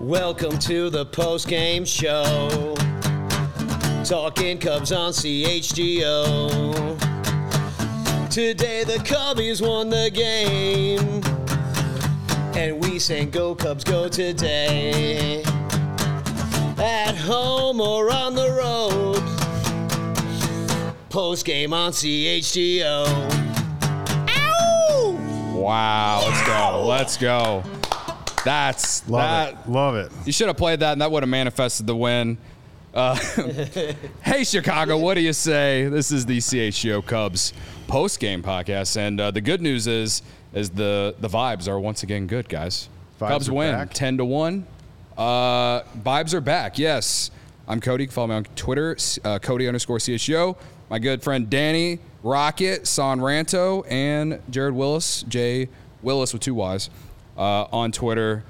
Welcome to the post game show. Talking Cubs on CHGO. Today the Cubbies won the game. And we sang Go Cubs Go today. At home or on the road. Post game on CHGO. Ow! Wow, let's go. Let's go. That's Love that. it. Love it. You should have played that, and that would have manifested the win. Uh, hey, Chicago, what do you say? This is the CHGO Cubs post game podcast, and uh, the good news is, is the the vibes are once again good, guys. Vibes Cubs win back? ten to one. Uh, vibes are back. Yes, I'm Cody. Follow me on Twitter, uh, Cody underscore CHGO. My good friend Danny Rockett, Son Ranto, and Jared Wyllys, Jay Wyllys with two Y's, uh, on Twitter.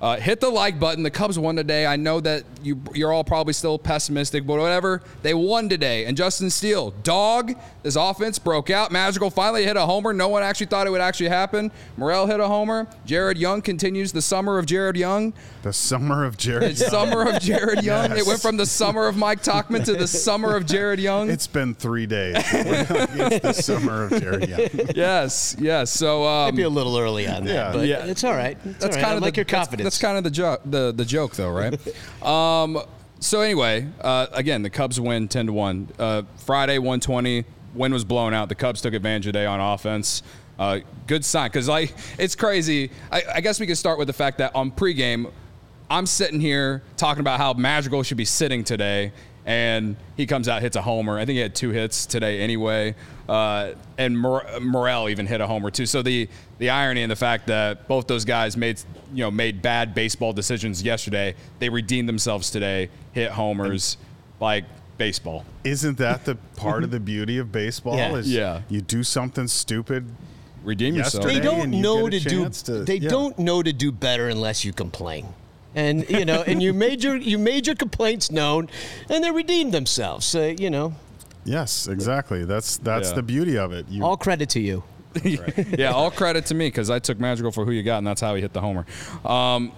Uh, hit the like button. The Cubs won today. I know that you, you're all probably still pessimistic, but whatever. They won today. And Justin Steele, dog, this offense broke out. Madrigal finally hit a homer. No one actually thought it would actually happen. Morel hit a homer. Jared Young continues the summer of Jared Young. The summer of Jared. It's Young. summer of Jared Young. Yes. It went from the summer of Mike Tauchman to the summer of Jared Young. It's been three days. it's the summer of Jared Young. yes, yes. So um, Maybe a little early on that, Yeah. but Yeah. it's all right. It's that's all right. kind of like the, your that's- confidence. That's, kind of the joke, the the joke, though, right? um, so anyway, uh, again, the Cubs win ten to one. Uh, Friday, one twenty. Wind was blowing out. The Cubs took advantage today on offense. Uh, good sign because like it's crazy. I, I guess we could start with the fact that on pregame, I'm sitting here talking about how Madrigal should be sitting today, and he comes out hits a homer. I think he had two hits today anyway, uh, and Mor- Morel even hit a homer too. So the the irony in the fact that both those guys made you know made bad baseball decisions yesterday, they redeemed themselves today, hit homers, like baseball. Isn't that the part of the beauty of baseball? Yeah. Is Yeah. you do something stupid. Redeem yourself. They don't and you know to do. to- they yeah. don't know to do better unless you complain. And you know, and you made your you made your complaints known, and they redeemed themselves. Uh, you know, Yes, exactly. That's that's Yeah. the beauty of it. You, all credit to you. yeah, all credit to me because I took Madrigal for who you got, and that's how he hit the homer. Um,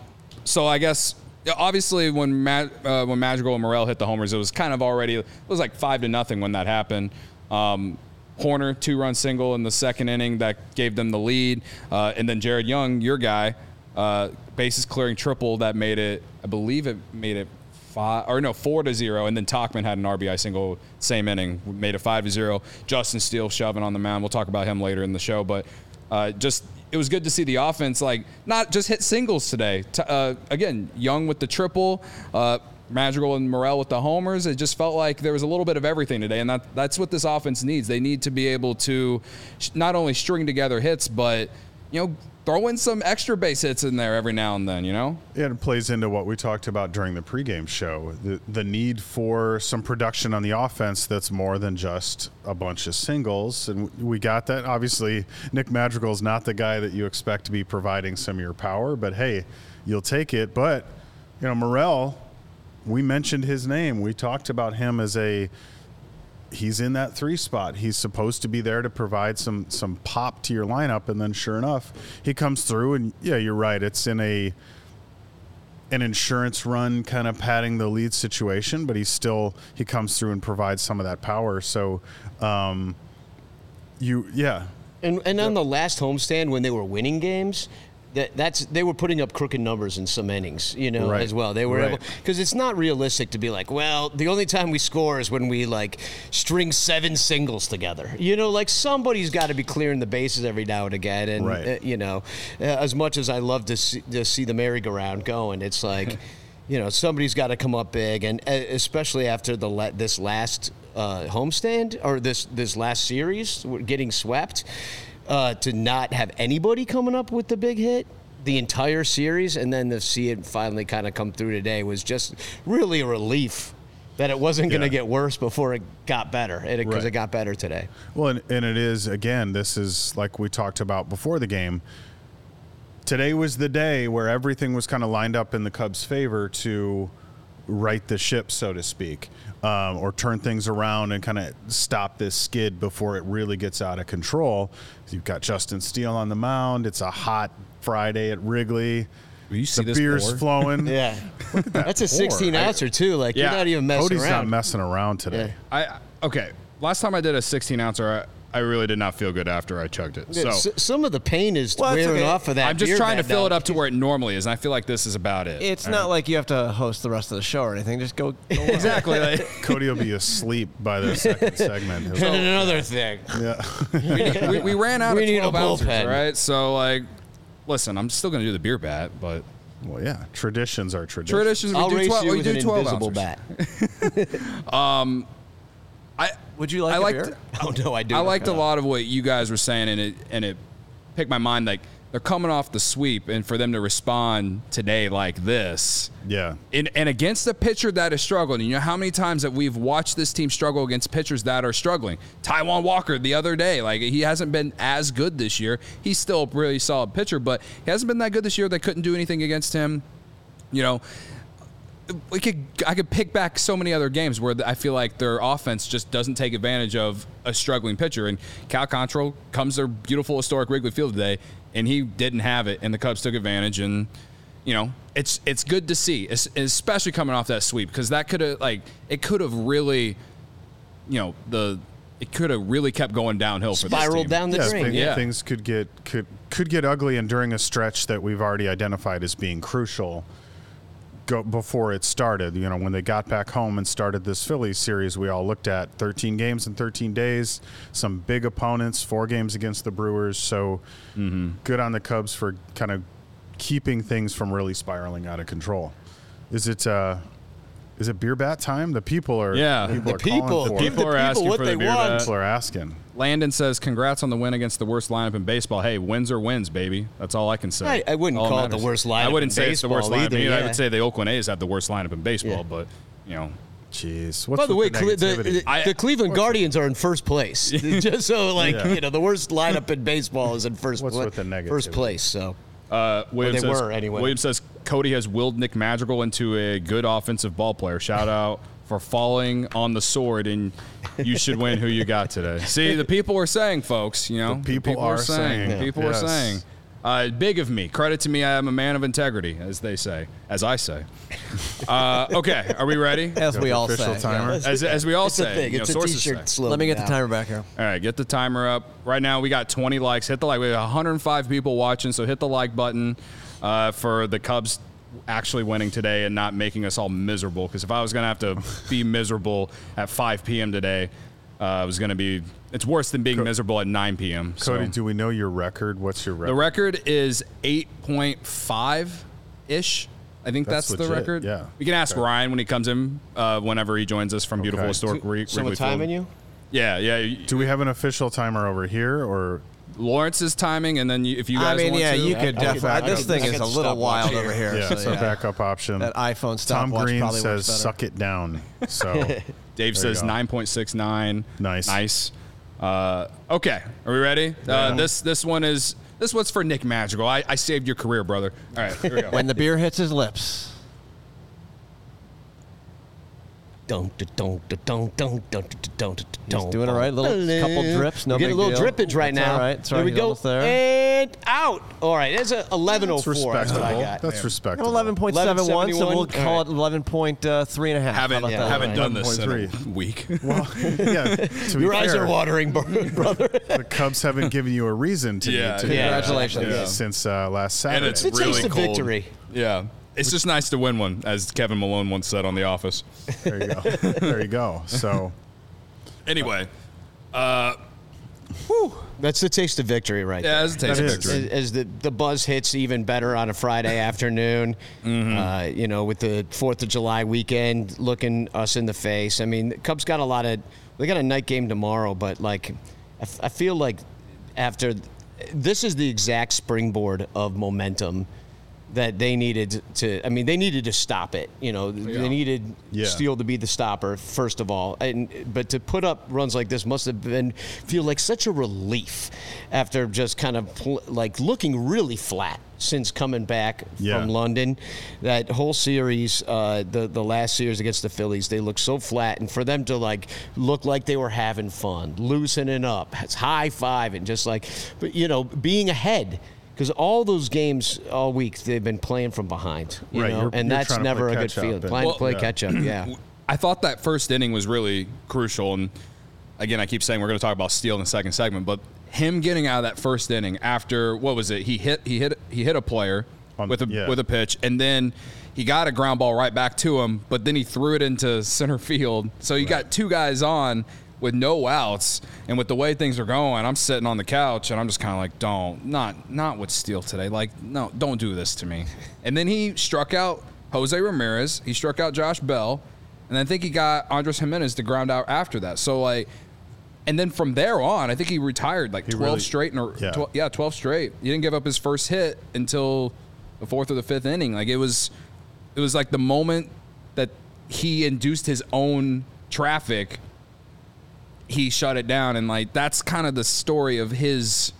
so I guess yeah, obviously when Ma- uh, when Madrigal and Morel hit the homers, it was kind of already it was like five to nothing when that happened. Um, Hoerner two run single in the second inning that gave them the lead, uh, and then Jared Young, your guy, uh, bases clearing triple that made it. I believe it made it five or no four to zero, and then Tauchman had an RBI single same inning, made it five to zero. Justin Steele shoving on the mound. We'll talk about him later in the show, but uh, just it was good to see the offense like not just hit singles today. Uh, again, Young with the triple. Uh, Madrigal and Morel with the homers. It just felt like there was a little bit of everything today, and that that's what this offense needs. They need to be able to sh- not only string together hits, but you know, throw in some extra base hits in there every now and then. You know, Yeah, it plays into what we talked about during the pregame show. The the need for some production on the offense that's more than just a bunch of singles. And we got that. Obviously, Nick Madrigal is not the guy that you expect to be providing some of your power, but hey, you'll take it. But, you know, Morel, we mentioned his name. We talked about him as a he's in that three spot. He's supposed to be there to provide some some pop to your lineup, and then sure enough, he comes through. And yeah, you're right. It's in a an insurance run, kind of padding the lead situation, but he still he comes through and provides some of that power. So, um, you yeah, And and on the last homestand when they were winning games, that that's they were putting up crooked numbers in some innings, you know, Right. as well. They were Right. able because it's not realistic to be like, well, the only time we score is when we like string seven singles together. You know, like somebody's got to be clearing the bases every now and again. And Right. uh, you know, uh, as much as I love to see, to see the merry-go-round going, it's like. You know, somebody's got to come up big, and uh, especially after the la- this last uh, homestand or this this last series, we're getting swept, uh, to not have anybody coming up with the big hit the entire series, and then to see it finally kind of come through today was just really a relief that it wasn't going to get worse before it got better, because Right. it got better today. Well, and, and it is again. This is like we talked about before the game. Today was the day where everything was kind of lined up in the Cubs' favor to right the ship, so to speak, um, or turn things around and kind of stop this skid before it really gets out of control. You've got Justin Steele on the mound. It's a hot Friday at Wrigley. Will you see the this beer's pour? flowing. Yeah, that's a 16 ouncer too. Like Yeah. you're not even messing Cody's not around. messing around today. Yeah. I okay. Last time I did a 16 ouncer, I, I really did not feel good after I chugged it. So s- some of the pain is Well, wearing okay. off of that. I'm just beer trying to fill now. it up to where it normally is, and I feel like this is about it. It's not like you have to host the rest of the show or anything. Just go. go exactly. Like, Cody will be asleep by the second segment. He'll- And another thing. yeah. we, we ran out We of need a 12 ounces, bullpen. right? So like, listen, I'm still gonna do the beer bat, but Well, yeah. Traditions are traditions. traditions we I'll do race 12. you We with do an 12 invisible ounces. bat. I um, Would you like I a liked beer? Oh no, I do. I liked a lot of what you guys were saying, and it and it picked my mind. Like they're coming off the sweep, and for them to respond today like this, Yeah. and, and against a pitcher that is struggling. You know how many times that we've watched this team struggle against pitchers that are struggling. Taijuan Walker the other day, like he hasn't been as good this year. He's still a really solid pitcher, but he hasn't been that good this year. They couldn't do anything against him. You know, we could I could pick back so many other games where I feel like their offense just doesn't take advantage of a struggling pitcher. And Cal Quantrill comes to beautiful historic Wrigley Field today, and he didn't have it, and the Cubs took advantage. And you know, it's it's good to see, especially coming off that sweep, because that could have like it could have really, you know, the it could have really kept going downhill for this spiraled team. down the Yeah, drain. thing- Yeah. things could get could could get ugly, and during a stretch that we've already identified as being crucial, go before it started. You know, when they got back home and started this Phillies series, we all looked at 13 games in 13 days, some big opponents, four games against the Brewers. So Mm-hmm. good on the Cubs for kind of keeping things from really spiraling out of control. Is it? uh is it beer bat time? The people are Yeah. People The are people- for give it. People the are asking what for they the beer want. bat. People are asking. Landon says, "Congrats on the win against the worst lineup in baseball." Hey, wins are wins, baby. That's all I can say. I- I wouldn't All that call it the matters. worst I wouldn't in say it's the worst baseball lineup. either, I would say the Oakland A's have the worst lineup in baseball, Yeah. but you know, Jeez. What's By the with way, the, the, I- the Cleveland Guardians are in first place. Just so, like Yeah. you know, the worst lineup in baseball is in first. What's pla- with the negativity? First place. So uh, William they says, were, anyway. William says Cody has willed Nick Madrigal into a good offensive ball player. Shout out for falling on the sword, and you should win who you got today. See, the people are saying, folks. You know, The people are saying. People Yes. are saying. Uh, big of me. Credit to me. I am a man of integrity, as they say, as I say. Uh, okay, are we ready? As we all official say. timer. yeah. As, as we all it's say, a thing. you know, It's a sources say. T-shirt slogan. Let me get the timer back here. All right, get the timer up. Right now, we got 20 likes. Hit the like. We have 105 people watching, so hit the like button uh, for the Cubs actually winning today and not making us all miserable. Because if I was going to have to be miserable at 5 p.m. today, uh, it was going to be. It's worse than being miserable at 9 p.m. Cody, so. do we know your record? What's your record? the record is 8.5 ish. I think that's, That's the record. yeah. We can ask Okay. Ryan when he comes in, uh, whenever he joins us from beautiful Okay. historic Wri- Someone Wrigley Field. timing you? Yeah, yeah. Do we have an official timer over here, or Lawrence's timing, and then you, if you guys I mean, want yeah, to, you could I could- definitely. I this could- thing is a little wild watching. over here. yeah, so, it's a backup option? That iPhone Tom Green probably says, works "Suck it down." So Dave There you says go. nine point six nine. Nice. nice. Uh, okay, are we ready? Uh, this this one is this one's for Nick Madrigal. I, I saved your career, brother. All right, here we go. When the beer hits his lips. Dun, dun, dun, dun, dun. Little couple drips. No We're getting a little deal. drippage right now. All right. Sorry, there we go. There. And out. All right. it's a 1104. That's what I got. That's respectable. 11.71, so we'll call it 11.3 and a half. Haven't, haven't done this in a week. Well, yeah. Your eyes are watering, brother. the Cubs haven't given you a reason to. Yeah. Congratulations. Since last Saturday. And it's really cold. victory. Yeah it's just nice to win one, as Kevin Malone once said on The Office. there you go. there you go. So Anyway, uh That's the taste of victory, right yeah, there. it's a taste That of is. victory. As, as the, the buzz hits even better on a Friday afternoon, Mm-hmm. uh, you know, with the Fourth of July weekend looking us in the face. I mean, the Cubs got a lot of. They got a night game tomorrow, but like, I, f- I feel like after this is the exact springboard of momentum that they needed to. I mean, they needed to stop it. You know, they needed Yeah. Steele to be the stopper first of all, and but to put up runs like this must have been feel like such a relief after just kind of pl- like looking really flat since coming back Yeah. from London. That whole series, uh, the the last series against the Phillies, they looked so flat, and for them to like look like they were having fun, loosening up, high five, and just like, but you know, being ahead. Because all those games all week they've been playing from behind, you Right, know, you're- and you're that's never a good catch feeling. and- Playing Well, to play yeah. catch up, yeah. I thought that first inning was really crucial, and again, I keep saying we're going to talk about Steele in the second segment, but him getting out of that first inning after what was it? He hit he hit he hit a player On- with a yeah. with a pitch, and then he got a ground ball right back to him, but then he threw it into center field. So you got two guys on with no outs, and with the way things are going, I'm sitting on the couch and I'm just kind of like, don't not not with Steele today. Like, no, don't do this to me. And then he struck out Jose Ramirez. He struck out Josh Bell. And I think he got Andres Gimenez to ground out after that. So like, and then from there on, I think he retired like twelve really- straight. In a, yeah. yeah. yeah, twelve straight. He didn't give up his first hit until the fourth or the fifth inning. Like it was, it was like the moment that he induced his own traffic. He shut it down, and like that's kind of the story of his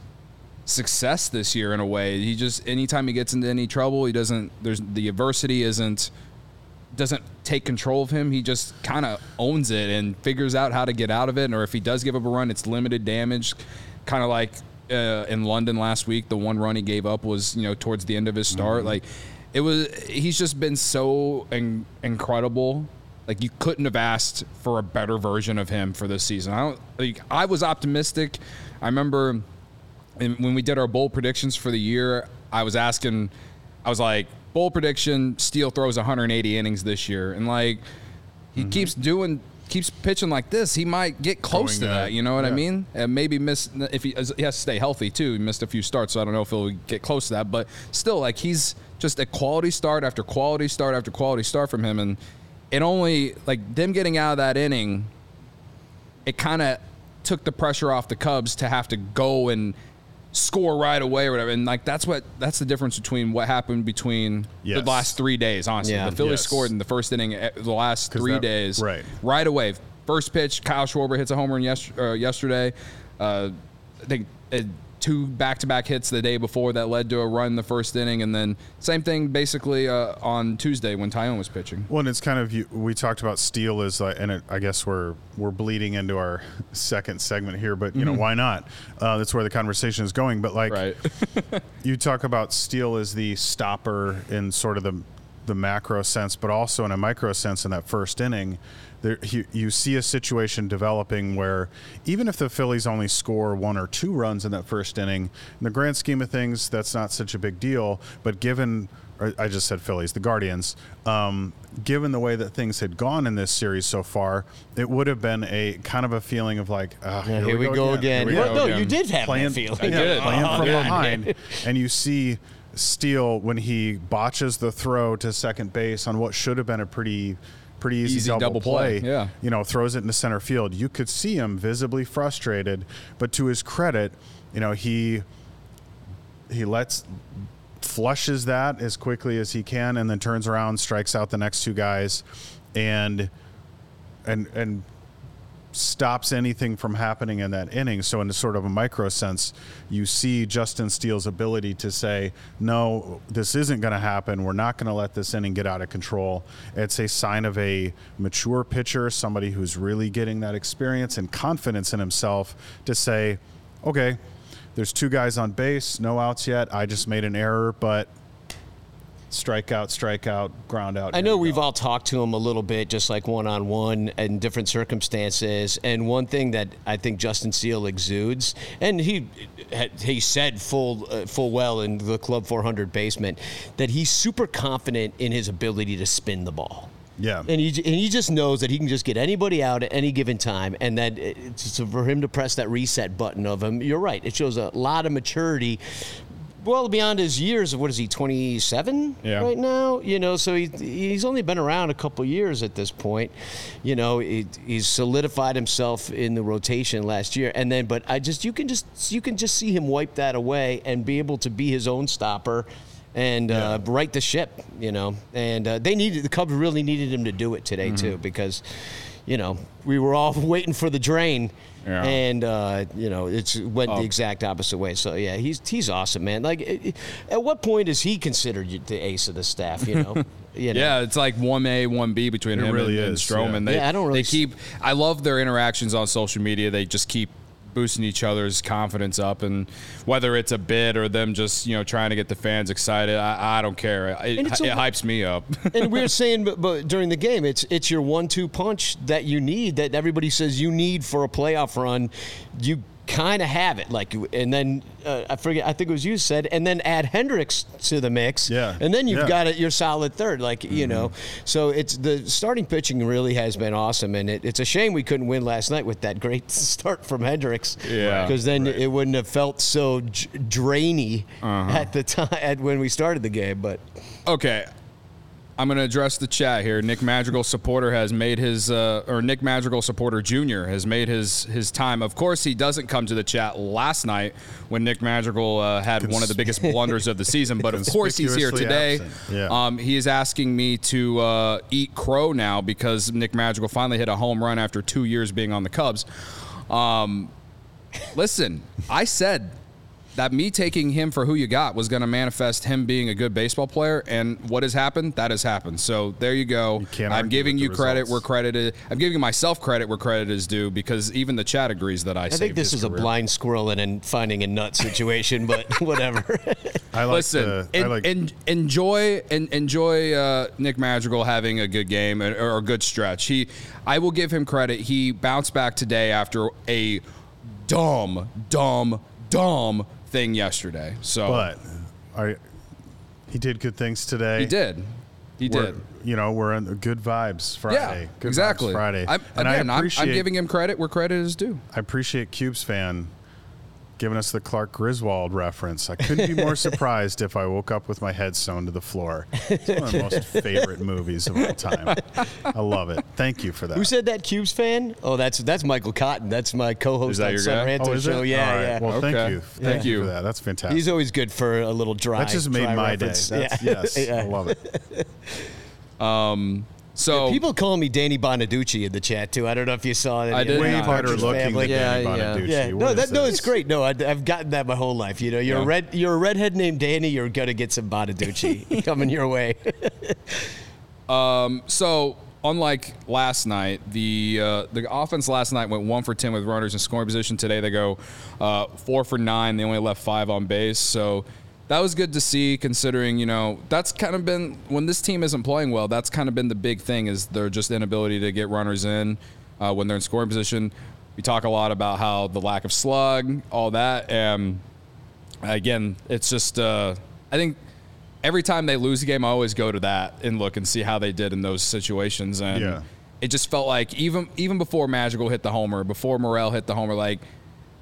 success this year in a way. He just anytime he gets into any trouble, he doesn't. There's the adversity isn't doesn't take control of him. He just kind of owns it and figures out how to get out of it. Or if he does give up a run, it's limited damage. Kind of like uh, in London last week, the one run he gave up was you know towards the end of his start. Like it was, he's just been so in- incredible. Like you couldn't have asked for a better version of him for this season. I don't. Like, I was optimistic. I remember when we did our bold predictions for the year, I was asking, I was like, bold prediction: Steele throws 180 innings this year, and like he mm-hmm. keeps doing, keeps pitching like this, he might get close Going, to that. You know what I mean? And maybe miss if he, he has to stay healthy too. He missed a few starts, so I don't know if he'll get close to that. But still, like he's just a quality start after quality start after quality start from him, and it only like them getting out of that inning it kind of took the pressure off the Cubs to have to go and score right away or whatever. And like that's what that's the difference between what happened between Yes. the last three days. Honestly, Yeah. the Phillies Yes. scored in the first inning eh, the last three that- days, right. right away. First pitch, Kyle Schwarber hits a home run yes, uh, yesterday. Uh, I think. Uh, Two back-to-back hits the day before that led to a run the first inning, and then same thing basically uh, on Tuesday when Taijuan was pitching. Well, and it's kind of we talked about Steele as like, and it, I guess we're we're bleeding into our second segment here, but you know why not? Uh, that's where the conversation is going. But like, Right. you talk about Steele as the stopper in sort of the the macro sense, but also in a micro sense in that first inning. There, you, you see a situation developing where even if the Phillies only score one or two runs in that first inning, in the grand scheme of things, that's not such a big deal. But given, or I just said Phillies, the Guardians, um, given the way that things had gone in this series so far, it would have been a kind of a feeling of like, ah, Yeah, here, we go, again. Here we Well, go no, again. you did have playing, that feeling. I did. playing Oh, from yeah. behind, and you see Steele when he botches the throw to second base on what should have been a pretty pretty easy, Easy double, double play. play, yeah. you know, throws it into center field. You could see him visibly frustrated, but to his credit, you know he he lets flushes that as quickly as he can, and then turns around, strikes out the next two guys, and and and stops anything from happening in that inning. So, in a sort of a micro sense, you see Justin Steele's ability to say, "No, this isn't going to happen. We're not going to let this inning get out of control." It's a sign of a mature pitcher, somebody who's really getting that experience and confidence in himself to say, "Okay, there's two guys on base, no outs yet. I just made an error, but." Strikeout, strikeout, ground out. I know we we've go." all talked to him a little bit, just like one on one in different circumstances. And one thing that I think Justin Steele exudes, and he he said full uh, full well in the Club 400 basement, that he's super confident in his ability to spin the ball. Yeah. And he, and he just knows that he can just get anybody out at any given time, and that it's, so for him to press that reset button of him, you're right. It shows a lot of maturity well beyond his years of what is he 27 Yeah. right now? You know so he, he's only been around a couple years at this point. You know he, he's solidified himself in the rotation last year. And then but i just you can just you can just see him wipe that away and be able to be his own stopper and uh, right the ship you know? And uh, they needed the cubs really needed him to do it today too because you know we were all waiting for the drain Yeah. and uh, you know it's went the exact opposite way. So yeah, he's he's awesome, man. Like, it- it- at what point is he considered the ace of the staff? You know, you know? Yeah, it's like one A, one B between It him really and, and is, Stroman. yeah. They, Yeah, I don't really They keep. I love their interactions on social media. They just keep boosting each other's confidence up, and whether it's a bid or them just you know trying to get the fans excited, I, I don't care. It, it a- hypes me up. and we were saying, but, but during the game, it's it's your one-two punch that you need, that everybody says you need for a playoff run. You kind of have it, like, and then uh, I forget, I think it was you said, and then add Hendricks to the mix, Yeah. and then you've Yeah. got it, your solid third, like you know. So it's the starting pitching really has been awesome, and it, it's a shame we couldn't win last night with that great start from Hendricks, Yeah. because then it wouldn't have felt so j- drainy at the time at when we started the game, but. Okay. I'm going to address the chat here. Nick Madrigal supporter has made his, uh, or Nick Madrigal supporter Jr. has made his his time. Of course, he doesn't come to the chat last night when Nick Madrigal uh, had one of the biggest blunders of the season. But of course, he's here today. Yeah. Um, he is asking me to uh, eat crow now because Nick Madrigal finally hit a home run after two years being on the Cubs. Um, listen, I said that me taking him for who you got was going to manifest him being a good baseball player, and what has happened? That has happened. So there you go. can't I'm giving you the credit results. where credit is. I'm giving myself credit where credit is due because even the chat agrees that I. I think this is a blind squirrel and a finding a nut situation, but whatever. I like Listen, the, en- I like en- enjoy en- enjoy uh, Nick Madrigal having a good game or, or a good stretch. He, I will give him credit. He bounced back today after a dumb, dumb, dumb thing yesterday. So but I, he did good things today. he did, he We're- did. You know, we're in good vibes Friday. Yeah, Good vibes exactly. Friday. I'm, and again, I I'm, appreciate, I'm giving him credit where credit is due. I appreciate Cubes fan giving us the Clark Griswold reference. I couldn't be more surprised if I woke up with my head sewn to the floor. It's one of my most favorite movies of all time. I love it. Thank you for that. Who said that Cubes fan? Oh, that's that's Michael Cotton. That's my co-host Is that on your Son guy? Ranto Oh, is show. it? Yeah, All right. yeah. Well, thank Okay. you. Thank Yeah. you for that. That's fantastic. He's always good for a little dry. that just made my reference. day. That's, Yeah. Yes, Yeah. I love it. Um, So People call me Danny Bonaducci in the chat too. I don't know if you saw that. I did Way not. better Partridge looking Family. than Danny Yeah, yeah. Bonaducci. Yeah, What no, that, no, it's great. No, I, I've gotten that my whole life. You know, you're a red, you're a redhead named Danny. You're gonna get some Bonaducci coming your way. So unlike last night, the uh, the offense last night went one for ten with runners in scoring position. Today they go uh, four for nine. They only left five on base. So that was good to see, considering you know that's kind of been when this team isn't playing well. That's kind of been the big thing is their just inability to get runners in uh, when they're in scoring position. We talk a lot about how the lack of slug, all that, and again, it's just uh, I think every time they lose a game, I always go to that and look and see how they did in those situations. And Yeah. it just felt like even even before Madrigal hit the homer, before Morel hit the homer, like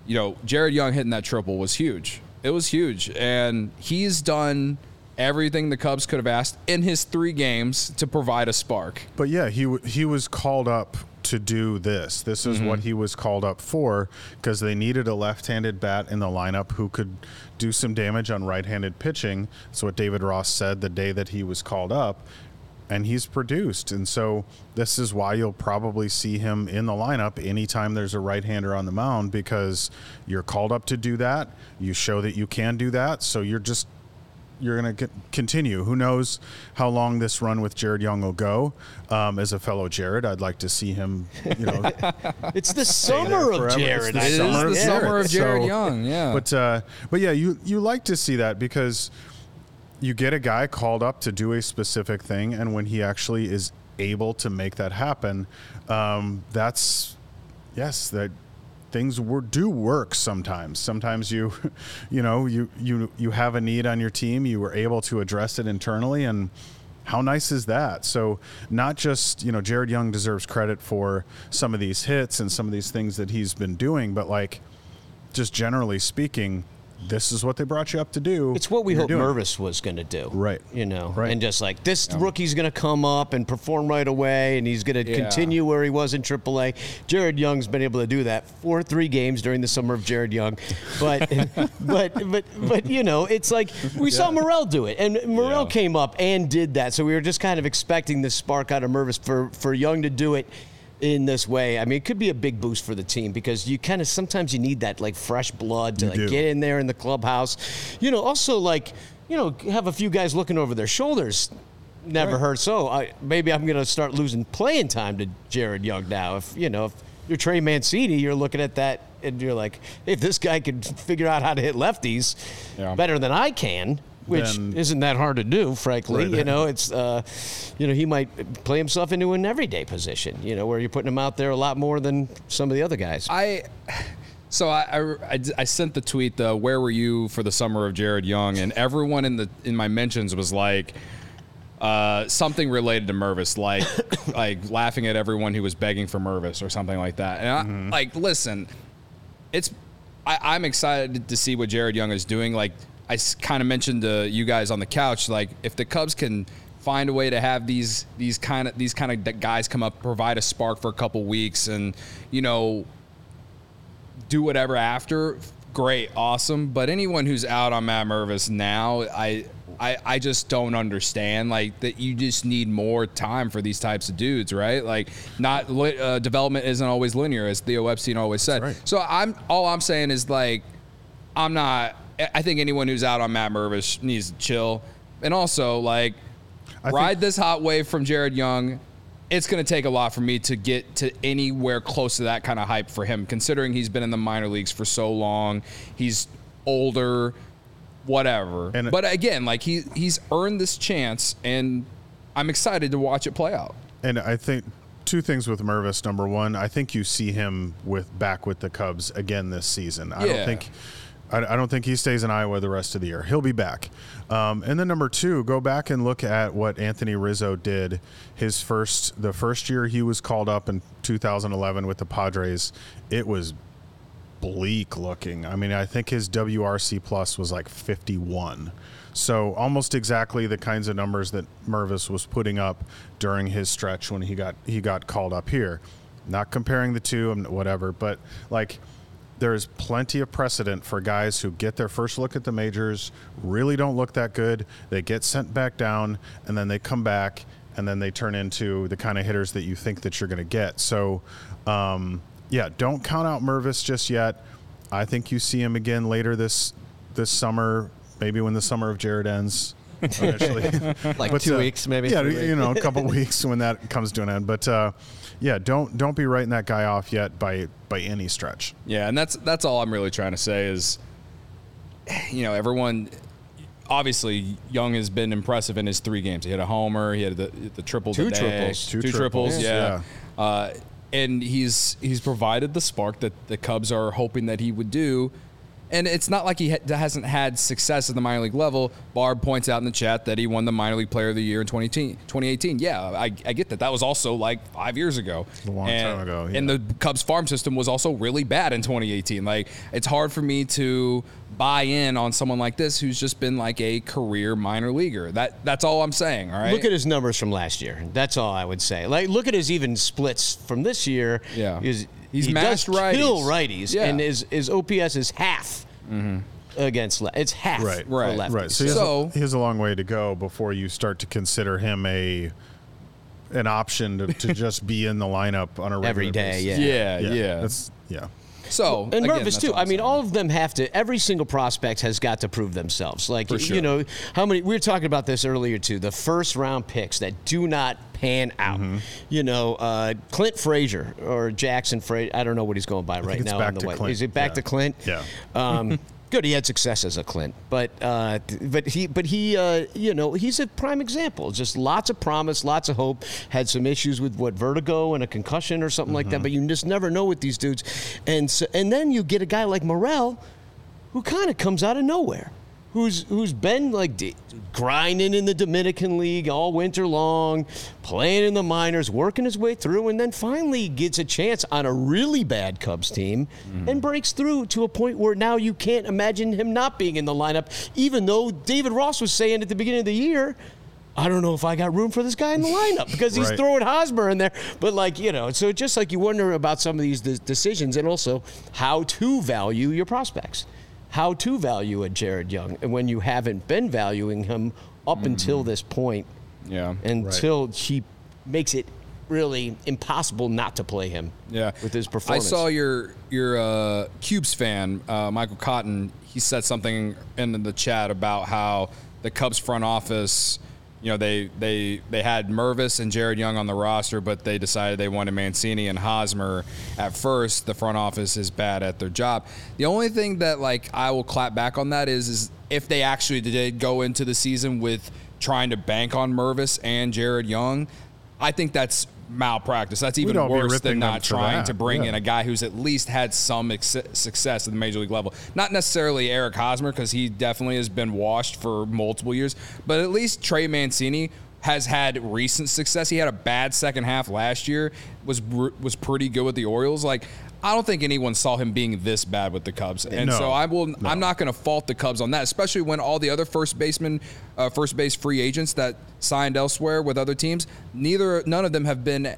you know, Jared Young hitting that triple was huge. It was huge, and he's done everything the Cubs could have asked in his three games to provide a spark. But yeah, he w- he was called up to do this. This is what mm-hmm. he was called up for because they needed a left-handed bat in the lineup who could do some damage on right-handed pitching. That's what David Ross said the day that he was called up. And he's produced. And so this is why you'll probably see him in the lineup anytime there's a right hander on the mound because you're called up to do that. You show that you can do that. So you're just you're going to continue. Who knows how long this run with Jared Young will go? Um, as a fellow Jared, I'd like to see him. You know, it's the summer of. Jared. It's the It is summer the of Yeah. summer of Jared So- Young, yeah. But uh, but yeah, you you like to see that because you get a guy called up to do a specific thing, and when he actually is able to make that happen, um, that's yes that things were, do work sometimes. Sometimes you, you know, you you you have a need on your team. You were able to address it internally, and how nice is that? So not just you know Jared Young deserves credit for some of these hits and some of these things that he's been doing, but like just generally speaking, this is what they brought you up to do. It's what we You're hope doing it. Mervis was going to do. Right. You know, Right. and just like this rookie's going to come up and perform right away, and he's going to Yeah. continue where he was in AAA. Jared Young's been able to do that for three games during the summer of Jared Young. But, but, but, but, you know, it's like we saw Morel do it, and Morel Yeah. came up and did that. So we were just kind of expecting this spark out of Mervis for, for Young to do it in this way. I mean, it could be a big boost for the team because you kind of sometimes you need that like fresh blood to You like do. get in there in the clubhouse. You know, also like you know have a few guys looking over their shoulders. Never hurt. So I, maybe I'm going to start losing playing time to Jared Young now. If you know if you're Trey Mancini, you're looking at that and you're like, if this guy could figure out how to hit lefties Yeah. better than I can. Which Then- isn't that hard to do, frankly. Right. You know, it's uh, you know he might play himself into an everyday position. You know, where you're putting him out there a lot more than some of the other guys. I so I, I, I, sent the tweet the where were you for the summer of Jared Young and everyone in the in my mentions was like uh, something related to Mervis like like laughing at everyone who was begging for Mervis or something like that and I, like listen it's I, I'm excited to see what Jared Young is doing like I kind of mentioned to you guys on the couch like if the Cubs can find a way to have these these kind of these kind of guys come up provide a spark for a couple weeks and you know do whatever after, great, awesome. But anyone who's out on Matt Mervis now, I, I, I just don't understand. Like that, you just need more time for these types of dudes, right? Like, not uh, development isn't always linear, as Theo Epstein always said. right. So I'm all I'm saying is like, I'm not. I think anyone who's out on Matt Mervis needs to chill, and also like, I ride this hot wave from Jared Young. It's going to take a lot for me to get to anywhere close to that kind of hype for him, considering he's been in the minor leagues for so long. He's older, whatever. And- but again, like he he's earned this chance, and I'm excited to watch it play out. And I think two things with Mervis. Number one, I think you see him with back with the Cubs again this season. I Yeah. don't think. I I don't think he stays in Iowa the rest of the year. He'll be back. Um, and then number two, go back and look at what Anthony Rizzo did his first the first year he was called up in 2011 with the Padres. It was bleak looking. I mean, I think his WRC plus was like 51. So almost exactly the kinds of numbers that Mervis was putting up during his stretch when he got he got called up here. Not comparing the two, whatever, but like there's plenty of precedent for guys who get their first look at the majors, really don't look that good, they get sent back down, and then they come back, and then they turn into the kind of hitters that you think that you're going to get. So, um, yeah, don't count out Mervis just yet. I think you see him again later this this summer, maybe when the summer of Jared ends. Like But, two uh, weeks, maybe. Yeah, you know, a couple weeks when that comes to an end. But uh, yeah, don't don't be writing that guy off yet by by any stretch. Yeah, and that's that's all I'm really trying to say is, you know, everyone. Obviously, Young has been impressive in his three games. He had a homer. He had the the triple Two today. triples. Two, Two triples. triples, Yeah. Uh, and he's he's provided the spark that the Cubs are hoping that he would do. And it's not like he ha- hasn't had success at the minor league level. Barb points out in the chat that he won the minor league player of the year in 2018. 2018. Yeah, I, I get that. That was also like five years ago. A long and, time ago, And the Cubs farm system was also really bad in 2018. Like it's hard for me to buy in on someone like this who's just been like a career minor leaguer. That that's all I'm saying. All right. Look at his numbers from last year. That's all I would say. Like, look at his even splits from this year. Yeah. He's, He's he matched does righties. kill righties, Yeah. and his his OPS is half mm-hmm. against. left. it's half Right, right, lefties. Right. So, he, has So- a, he has a long way to go before you start to consider him a an option to, to just be in the lineup on a regular Every day, basis. yeah. yeah, yeah. That's yeah. So and again, Mervis too. I mean, all of them have to. Every single prospect has got to prove themselves. Like For sure. you know, how many we were talking about this earlier too. The first round picks that do not pan out. Mm-hmm. You know, uh, Clint Frazier or Jackson Frazier. I don't know what he's going by right now. back on the to Clint. Is it back Yeah. to Clint? Yeah. Um, good. He had success as a Clint, but uh, but he but he uh, you know he's a prime example. Just lots of promise, lots of hope. Had some issues with what vertigo and a concussion or something like Mm-hmm. that. But you just never know with these dudes. And so, and then you get a guy like Morel, who kind of comes out of nowhere. Who's who's been like d- grinding in the Dominican League all winter long, playing in the minors, working his way through, and then finally gets a chance on a really bad Cubs team mm-hmm. and breaks through to a point where now you can't imagine him not being in the lineup, even though David Ross was saying at the beginning of the year. I don't know if I got room for this guy in the lineup because he's Right. throwing Hosmer in there. But like you know, so just like you wonder about some of these de- decisions, and also how to value your prospects, how to value a Jared Young, and when you haven't been valuing him up until this point, Yeah. until he makes it really impossible not to play him. Yeah, with his performance. I saw your your uh, Cubes fan, uh, Michael Cotton. He said something in the chat about how the Cubs front office, you know, they they they had Mervis and Jared Young on the roster, but they decided they wanted Mancini and Hosmer. At first, the front office is bad at their job. The only thing that like I will clap back on that is is if they actually did go into the season with trying to bank on Mervis and Jared Young. I think that's malpractice. That's even worse than not trying to bring Yeah. in a guy who's at least had some ex- success at the major league level. Not necessarily Eric Hosmer because he definitely has been washed for multiple years, but at least Trey Mancini has had recent success. He had a bad second half last year. was was pretty good with the Orioles. Like I don't think anyone saw him being this bad with the Cubs, and No. so I will. I'm not going to fault the Cubs on that, especially when all the other first basemen, uh, first base free agents that signed elsewhere with other teams, neither none of them have been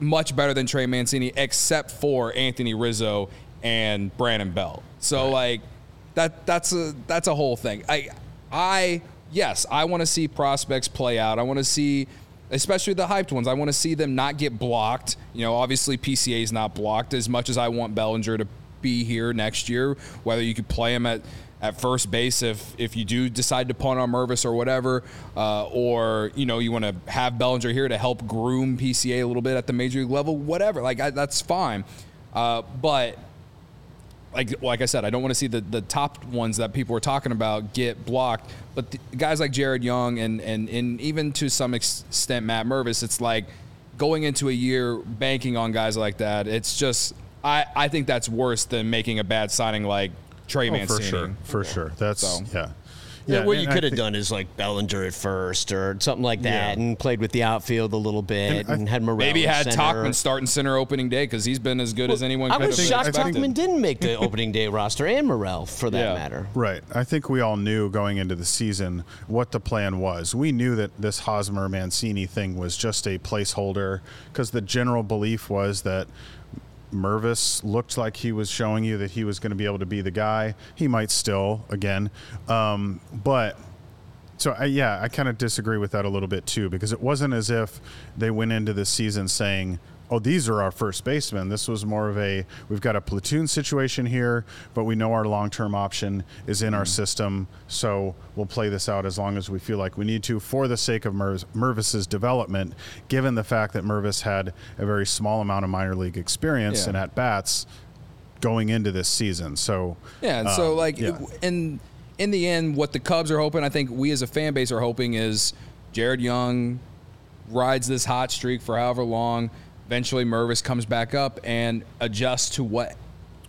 much better than Trey Mancini, except for Anthony Rizzo and Brandon Belt. So like that that's a that's a whole thing. I I yes, I want to see prospects play out. I want to see especially the hyped ones. I want to see them not get blocked. You know, obviously PCA is not blocked as much as I want Bellinger to be here next year, whether you could play him at at first base if if you do decide to punt on Mervis or whatever, uh, or you know you want to have Bellinger here to help groom PCA a little bit at the major league level, whatever. Like I, that's fine, uh, but like like I said, I don't want to see the, the top ones that people were talking about get blocked. But the guys like Jared Young and, and and even to some extent Matt Mervis, it's like going into a year banking on guys like that. It's just I, I think that's worse than making a bad signing like Trey Oh, Mancini. for sure, for sure. That's So. yeah. Yeah, what you could have done is like Bellinger at first or something like that, Yeah. and played with the outfield a little bit, And and, had Morel. Maybe had center. Tauchman starting center opening day because he's been as good as anyone I could was have shocked expected. Tauchman didn't make the opening day roster, and Morel for that Yeah. matter. Right. I think we all knew going into the season what the plan was. We knew that this Hosmer Mancini thing was just a placeholder because the general belief was that Mervis looked like he was showing you that he was going to be able to be the guy. He might still, again. Um, but so I, yeah, I kind of disagree with that a little bit too because it wasn't as if they went into this season saying, "Oh, these are our first basemen." This was more of a we've got a platoon situation here, but we know our long-term option is in our system, so we'll play this out as long as we feel like we need to for the sake of Merv- Mervis's development. Given the fact that Mervis had a very small amount of minor league experience Yeah. and at bats going into this season, so Yeah, and so um, like yeah. in in the end, what the Cubs are hoping, I think we as a fan base are hoping is Jared Young rides this hot streak for however long. Eventually, Mervis comes back up and adjusts to what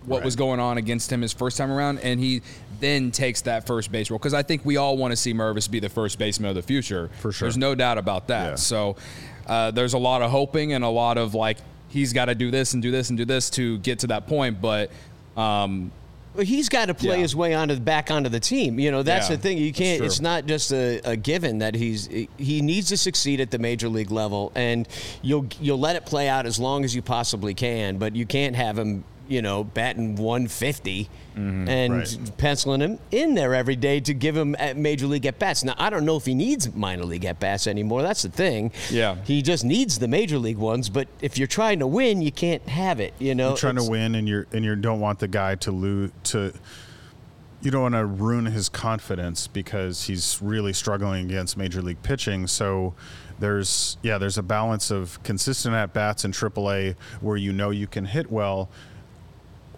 what was going on against him his first time around, and he then takes that first base role. Because I think we all want to see Mervis be the first baseman of the future. For sure. There's no doubt about that. Yeah. So uh, there's a lot of hoping and a lot of like he's got to do this and do this and do this to get to that point, but. Um, he's got to play Yeah. his way onto the, back onto the team. You know, that's Yeah, the thing. You can't. It's not just a, a given that he's he needs to succeed at the major league level, and you'll you'll let it play out as long as you possibly can. But you can't have him, you know, batting 150 Mm-hmm. and Right. penciling him in there every day to give him at major league at bats. Now I don't know if he needs minor league at bats anymore. That's the thing. Yeah. he just needs the major league ones. But if you're trying to win, you can't have it. You know, you're trying to win and you're and you don't want the guy to lose to you don't want to ruin his confidence because he's really struggling against major league pitching so there's yeah there's a balance of consistent at bats in AAA where you know you can hit well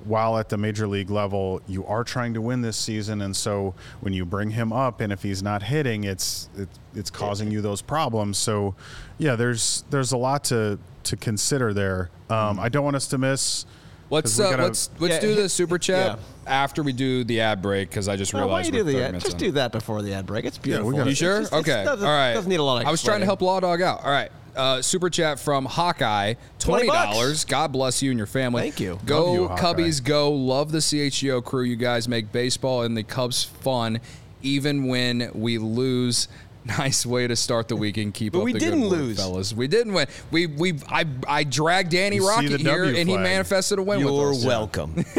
while at the major league level you are trying to win this season and so when you bring him up and if he's not hitting it's it, it's causing you those problems so yeah there's there's a lot to to consider there um, I don't want us to miss Let's 'Cause we uh, gotta- let's let's Yeah, do the super chat yeah. after we do the ad break because I just Well, why realized you do we're 30 the ad? Just in. do that before the ad break. It's beautiful. gotta- You It's sure? just- okay. doesn't- All right. Doesn't need a lot of. I was trying to help Law Dog out. All right. Uh, super chat from Hawkeye, twenty dollars. God bless you and your family. Thank you. Go you, Cubbies, go! Love the CHGO crew. You guys make baseball and the Cubs fun, even when we lose. Nice way to start the weekend. Keep But up we the didn't good work, lose. fellas. We didn't win. We we I I dragged Danny You Rocket here, W and he manifested a win. You're with us. welcome.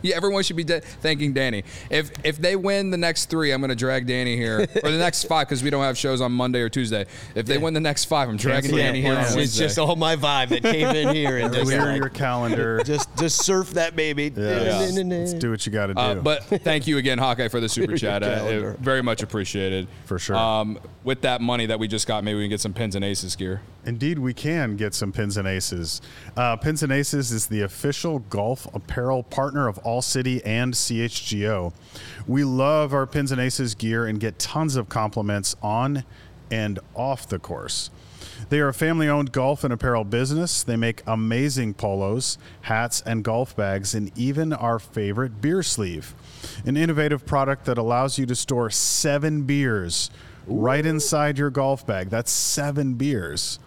Yeah, everyone should be de- thanking Danny. If if they win the next three, I'm going to drag Danny here, or the next five because we don't have shows on Monday or Tuesday. If they win the next five, I'm dragging Cancel Danny your here on plans. it's Wednesday. just all my vibe that came in here and just, Clear like, your calendar. just just surf that baby. Yeah. Let's do what you got to do. Uh, but thank you again, Hawkeye, for the super Your chat. Uh, very much appreciated. For sure. Um, with that money that we just got, maybe we can get some pins and aces gear. Indeed, we can get some Pins and Aces. Uh, Pins and Aces is the official golf apparel partner of All City and CHGO. We love our Pins and Aces gear and get tons of compliments on and off the course. They are a family owned golf and apparel business. They make amazing polos, hats, and golf bags, and even our favorite beer sleeve. An innovative product that allows you to store seven beers right inside your golf bag. That's seven beers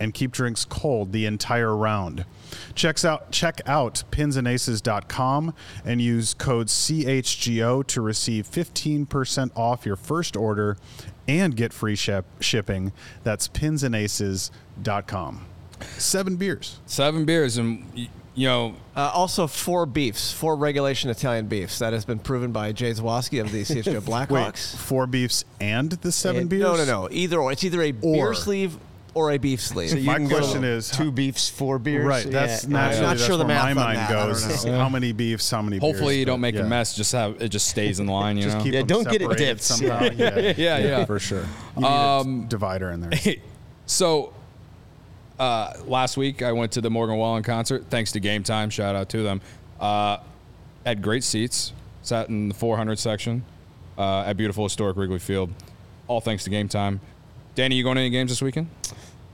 and keep drinks cold the entire round. Checks out check out pinsandaces.com and use code CHGO to receive 15% off your first order and get free ship, shipping. That's pinsandaces.com. Seven beers. Seven beers, and you know, Uh, also, four beefs, four regulation Italian beefs. That has been proven by Jay Zawaski of the CHGO Wait, Blackhawks. four beefs and the seven And- beers? No, no, no. Either or. It's either a beer sleeve or a beef sleeve. So My question is- two beefs, four beers. Right, that's Yeah. naturally not that's sure the math my on mind that. Goes. How many beefs? How many? hopefully beers, you don't make yeah. a mess. Just have it just stays in line. You Just know. keep Yeah, them don't get it dipped. somehow. Yeah, Yeah, yeah. for sure. You need Um, a divider in there. So, uh, last week I went to the Morgan Wallen concert. Thanks to Game Time, shout out to them. Uh, had great seats. Sat in the 400 section uh, at beautiful historic Wrigley Field. All thanks to Game Time. Danny, you going to any games this weekend?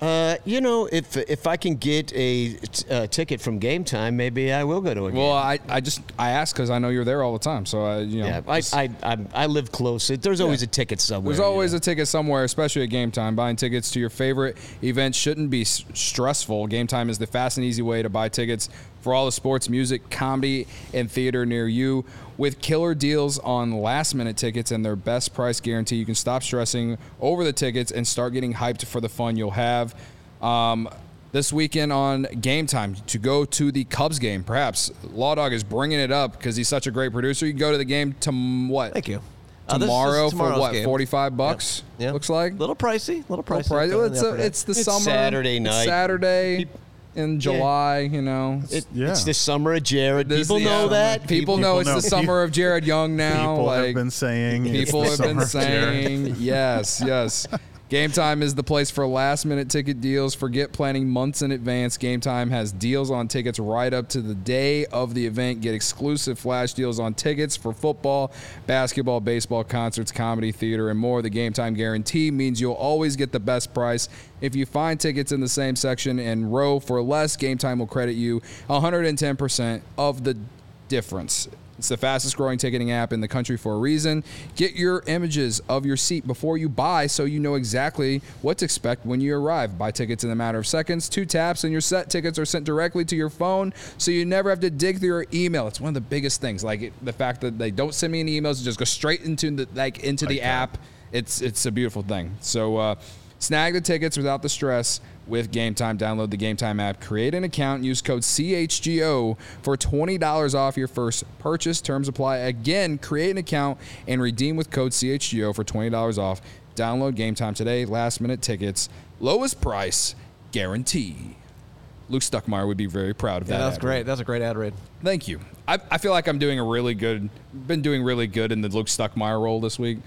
Uh, you know, if if I can get a, t- a ticket from Game Time, maybe I will go to a game. Well, I, I just I asked because I know you're there all the time. So I you know yeah, I, just- I, I I live close. There's always a ticket somewhere. There's you always know. a ticket somewhere, especially at game time. Buying tickets to your favorite events shouldn't be s- stressful. Game time is the fast and easy way to buy tickets for all the sports, music, comedy, and theater near you. With killer deals on last minute tickets and their best price guarantee, you can stop stressing over the tickets and start getting hyped for the fun you'll have. Um, this weekend on game time to go to the Cubs game, perhaps Law Dog is bringing it up because he's such a great producer. You can go to the game to what? Thank you. Uh, this is tomorrow for what? game. Forty-five bucks. Yeah. Looks like. little pricey. Little pricey. Little price. Throwing It's, the a, it's the It's summer. Saturday it's night. Saturday in July. You know. It- Yeah. It's the summer of Jared. This- People know yeah. that. People, know it's know. the summer of Jared Young now. People like have been saying. it's people the have been summer of Jared. saying yes, yes. Game Time is the place for last minute ticket deals. Forget planning months in advance. Game Time has deals on tickets right up to the day of the event. Get exclusive flash deals on tickets for football, basketball, baseball, concerts, comedy, theater, and more. The Game Time guarantee means you'll always get the best price. If you find tickets in the same section and row for less, Game Time will credit you 110% of the difference. It's the fastest growing ticketing app in the country for a reason. Get your images of your seat before you buy so you know exactly what to expect when you arrive. Buy tickets in a matter of seconds, two taps, and your set tickets are sent directly to your phone so you never have to dig through your email. It's one of the biggest things. Like it, the fact that they don't send me any emails, it just go straight into the like into the app. It's it's a beautiful thing. So uh, snag the tickets without the stress with Game Time. Download the Game Time app, create an account, use code CHGO for $20 off your first purchase. Terms apply. Again, create an account and redeem with code CHGO for $20 off. Download Game Time today. Last minute tickets, lowest price guarantee. Luke Stuckmeyer would be very proud of Yeah, that. that's great. read. That's a great ad read. Thank you. I, I feel like I'm doing a really good, been doing really good in the Luke Stuckmeyer role this week.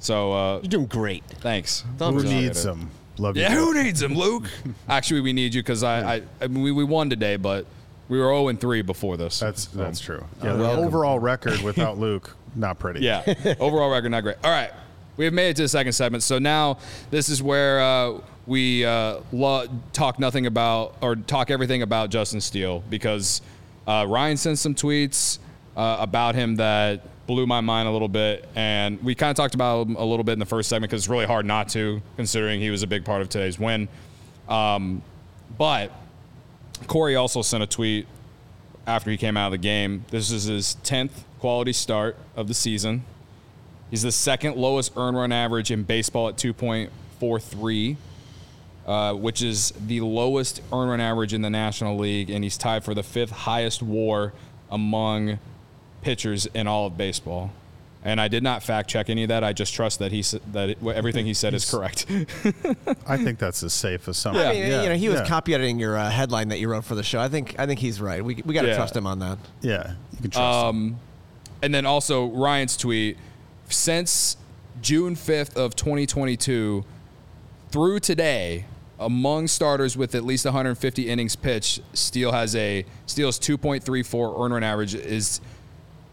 So uh, You're doing great. thanks. Who Appreciate needs them? Love you. Yeah, who needs him, Luke? Actually, we need you because I, I, I mean, we, we won today, but we were 0 3 before this. That's So, that's true. Yeah, the overall record without Luke, not pretty. Yeah, overall record not great. All right, we have made it to the second segment. So now this is where uh, we uh, lo- talk nothing about or talk everything about Justin Steele because Uh, Ryan sent some tweets uh, about him that blew my mind a little bit, and we kind of talked about him a little bit in the first segment because it's really hard not to, considering he was a big part of today's win. Um, but Corey also sent a tweet after he came out of the game. This is his 10th quality start of the season. He's the second lowest earn run average in baseball at 2.43, uh, which is the lowest earn run average in the National League, and he's tied for the fifth highest WAR among pitchers in all of baseball. And I did not fact check any of that. I just trust that he that it, everything he said is correct. I think that's as safe as something. I mean, you know, he was yeah. copy editing your uh, headline that you wrote for the show. I think I think he's right. We, we got to Yeah. trust him on that. Yeah, you can trust him. Um, and then also Ryan's tweet since June 5th of 2022 through today among starters with at least 150 innings pitched Steele has a Steele's 2.34 earn run average is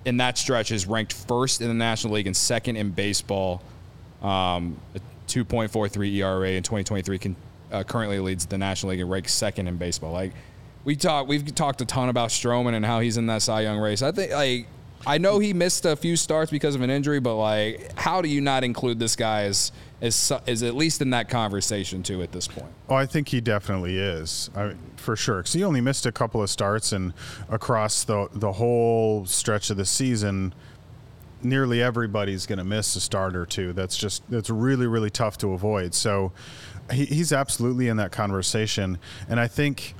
in that stretch is ranked first in the National League and second in baseball um, a 2.43 ERA in 2023 can, uh, currently leads the National League and ranks second in baseball. Like we talk, we've talked a ton about Stroman and how he's in that Cy Young race. I think like I know he missed a few starts because of an injury, but like how do you not include this guy as as, at least in that conversation too at this point? Oh, I think he definitely is, I, for sure. Because he only missed a couple of starts, and across the the whole stretch of the season, nearly everybody's going to miss a start or two. That's just that's really really tough to avoid. So he, he's absolutely in that conversation, and I think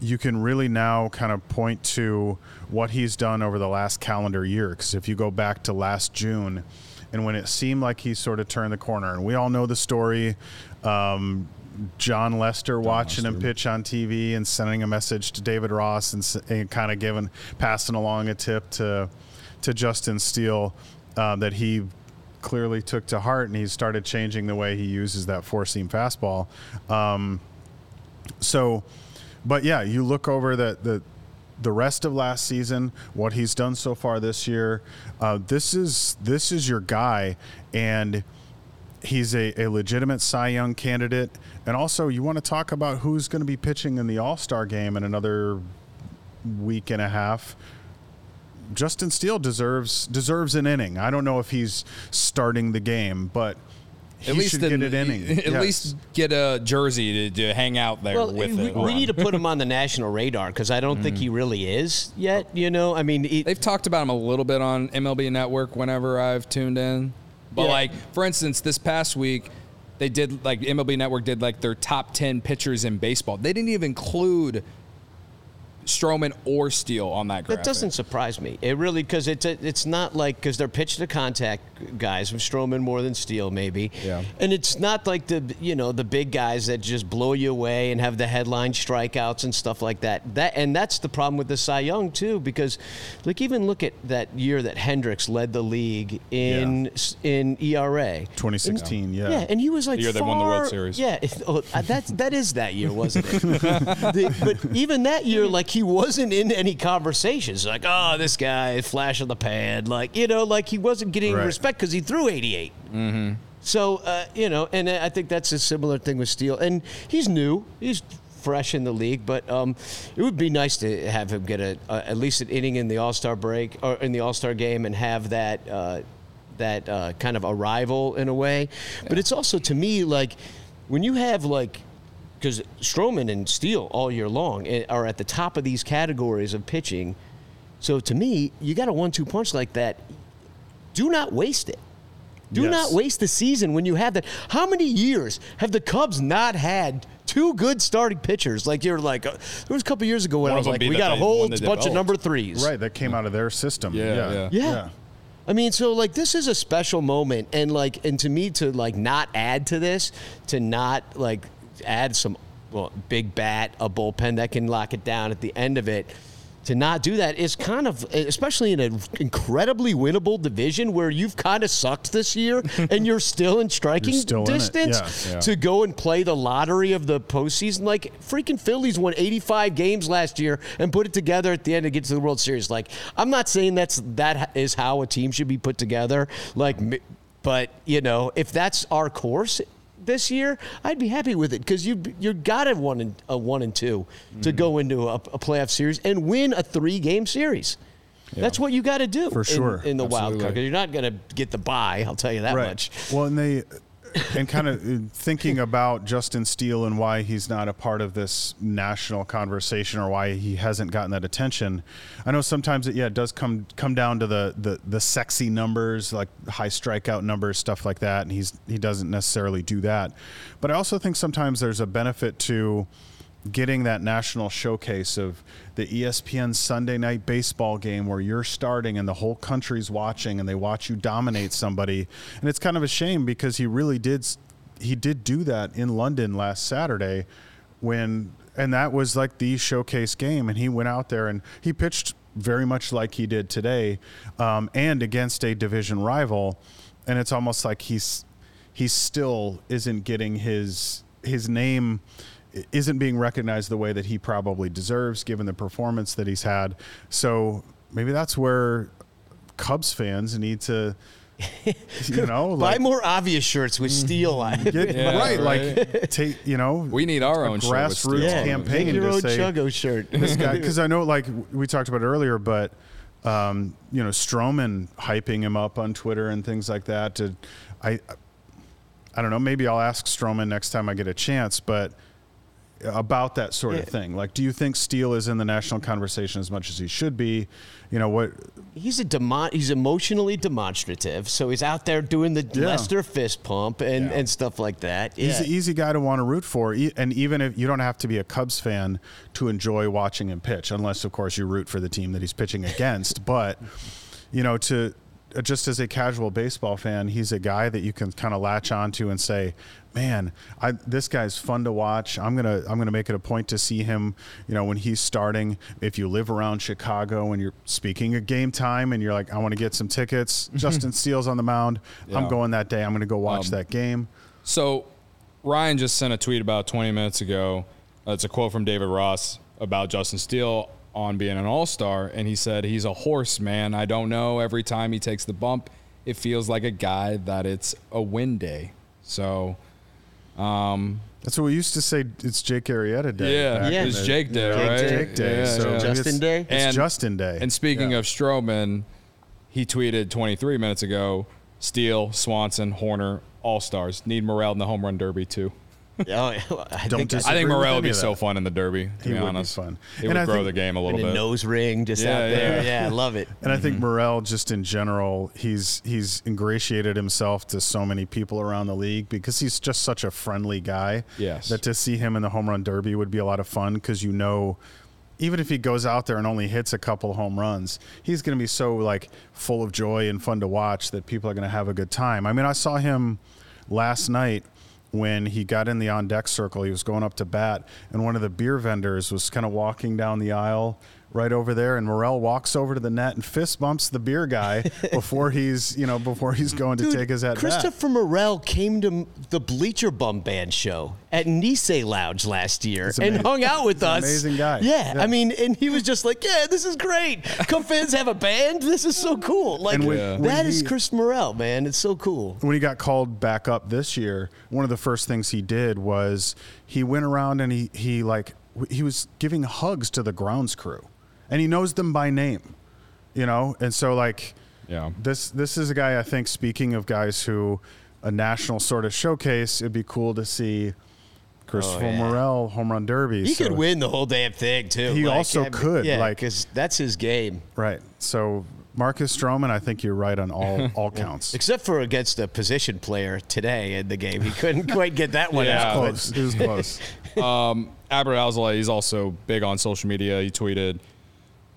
you can really now kind of point to what he's done over the last calendar year. Because if you go back to last June, and when it seemed like he sort of turned the corner, and we all know the story. Um, Jon Lester watching him pitch on TV and sending a message to David Ross and, and kind of giving, passing along a tip to, to Justin Steele uh, that he clearly took to heart, and he started changing the way he uses that four seam fastball. Um, so, but yeah, you look over that the the rest of last season, what he's done so far this year. Uh, this is this is your guy, and he's a, a legitimate Cy Young candidate. And also, you want to talk about who's going to be pitching in the All Star game in another week and a half. Justin Steele deserves deserves an inning. I don't know if he's starting the game, but At least should in- get an inning. At Yes. least get a jersey to, to hang out there Well, with we, it. we need to put him on the national radar because I don't think mm. he really is yet. You know, I mean, he, They've talked about him a little bit on MLB Network whenever I've tuned in. But Yeah. like, for instance, this past week, they did like MLB Network did like their top ten pitchers in baseball. They didn't even include Stroman or Steele on that graphic. That doesn't surprise me. It really because it's a, it's not like because they're pitch to contact guys from Stroman more than Steele maybe. Yeah. And it's not like the you know the big guys that just blow you away and have the headline strikeouts and stuff like that. That and that's the problem with the Cy Young too because like even look at that year that Hendricks led the league in s in ERA. 2016, yeah. Yeah, and he was like The year they won the World far- Series. Yeah, it, oh, that that is that year, wasn't it? The- but even that year, like he wasn't in any conversations. Like, oh, this guy, flash of the pad. like you know, like he wasn't getting Right. respect because he threw 88. Mm-hmm. So uh, you know, and I think that's a similar thing with Steele. And he's new, he's fresh in the league, but um, it would be nice to have him get a, at least an inning in the All Star break or in the All Star game and have that. Uh, that uh, kind of arrival in a way, but it's also to me like when you have like because Stroman and Steele all year long eh, are at the top of these categories of pitching. So to me, you got a one-two punch like that. Do not waste it. Do Yes. not waste the season when you have that. How many years have the Cubs not had two good starting pitchers? Like you're like, uh, there was a couple years ago when One I was like, we got a whole one they bunch of number threes. Right, that came out of their system. Yeah, Yeah, yeah. Yeah. I mean, so like this is a special moment, and like, and to me, to like not add to this, to not like add some well, big bat, a bullpen that can lock it down at the end of it. To not do that is kind of, especially in an incredibly winnable division where you've kind of sucked this year, and you're still in striking still in distance yeah. Yeah. to go and play the lottery of the postseason. Like freaking Phillies won 85 games last year and put it together at the end to get to the World Series. Like I'm not saying that's that is how a team should be put together. Like, but you know, if that's our course, this year, I'd be happy with it because you you got to one and a one and 2 to Mm-hmm. go into a, a playoff series and win a three game series. That's what you got to do For sure. in, the wild card. You're not going to get the bye. I'll tell you that much. Well, and they and kind of uh, thinking about Justin Steele and why he's not a part of this national conversation or why he hasn't gotten that attention. I know sometimes it yeah it does come come down to the the the sexy numbers like high strikeout numbers stuff like that, and he's he doesn't necessarily do that. But I also think sometimes there's a benefit to getting that national showcase of the ESPN Sunday night baseball game where you're starting and the whole country's watching and they watch you dominate somebody. And it's kind of a shame because he really did he did do that in London last Saturday when and that was like the showcase game and he went out there and he pitched very much like he did today um, and against a division rival and it's almost like he's he still isn't getting his his name isn't being recognized the way that he probably deserves given the performance that he's had. So maybe that's where Cubs fans need to you know Buy like more obvious shirts with steel on. get Yeah, right, right. like take you know We need our a own shirt with grassroots Steele campaign Make your to own say Chuggo shirt. this guy because I know like we talked about earlier, but um, you know Stroman hyping him up on Twitter and things like that. To I I don't know. Maybe I'll ask Stroman next time I get a chance, but about that sort of thing. Like, do you think Steele is in the national conversation as much as he should be? You know what? He's a demo- he's emotionally demonstrative, so he's out there doing the Yeah. Lester fist pump and, Yeah. and stuff like that. He's an easy guy to want to root for, and even if you don't have to be a Cubs fan to enjoy watching him pitch, unless of course you root for the team that he's pitching against. but you know, to just as a casual baseball fan, he's a guy that you can kind of latch onto and say, "Man, I, this guy's fun to watch. I'm gonna I'm gonna make it a point to see him. You know, when he's starting. If you live around Chicago and you're speaking of game time and you're like, I want to get some tickets. Justin Steele's on the mound. I'm going that day. I'm gonna go watch um, that game." So Ryan just sent a tweet about 20 minutes ago. It's a quote from David Ross about Justin Steele on being an all star. And he said, He's a horse, man. I don't know. Every time he takes the bump, it feels like a guy that it's a win day. So, um, That's what we used to say. It's Jake Arrieta Day. yeah, back Yeah. it's Jake Day, Jake right? Day. Jake Day. Yeah, so yeah. Justin it's, Day? It's And- Justin Day. And speaking Yeah. of Stroman, he tweeted 23 minutes ago Steele, Swanson, Hoerner, all stars. Need Morel in the home run derby, too. Oh, I Don't think I disagree think with Morel would any be of so that. fun in the derby, to He be would be honest. fun. It And would I grow think- the game a and little a bit. nose ring just Yeah, out there. yeah. Yeah, I love it. And I think Mm-hmm. Morel, just in general, he's he's ingratiated himself to so many people around the league because he's just such a friendly guy. Yes. That to see him in the home run derby would be a lot of fun because you know, even if he goes out there and only hits a couple home runs, he's going to be so like full of joy and fun to watch that people are going to have a good time. I mean, I saw him last night when he got in the on deck circle. He was going up to bat, and one of the beer vendors was kind of walking down the aisle right over there, and Morel walks over to the net and fist bumps the beer guy before he's you know before he's going to take his at bat. Christopher Morel came to the Bleacher Bum Band show at Nisei Lounge last year and hung out with us. amazing guy. Yeah, Yeah. I mean, and he was just like, "Yeah, this is great. Come fans have a band. This is so cool." Like when- Yeah. when that is he- Chris Morel, man. It's so cool. when he got called back up this year, one of the first things he did was he went around and he he like he was giving hugs to the grounds crew, and he knows them by name, you know. And so like, Yeah. this this is a guy I think. Speaking of guys who a national sort of showcase, it'd be cool to see Christopher Oh, yeah. Morel home run derby. He So- could win the whole damn thing too. He Like, also I could, yeah, like- because that's his game. right. So Marcus Stroman, I think you're right on all all counts. Except for against a position player today in the game, he couldn't quite get that one Yeah. out. but- Close. It was close. Um, Adbert Alzolay, he's also big on social media. He tweeted,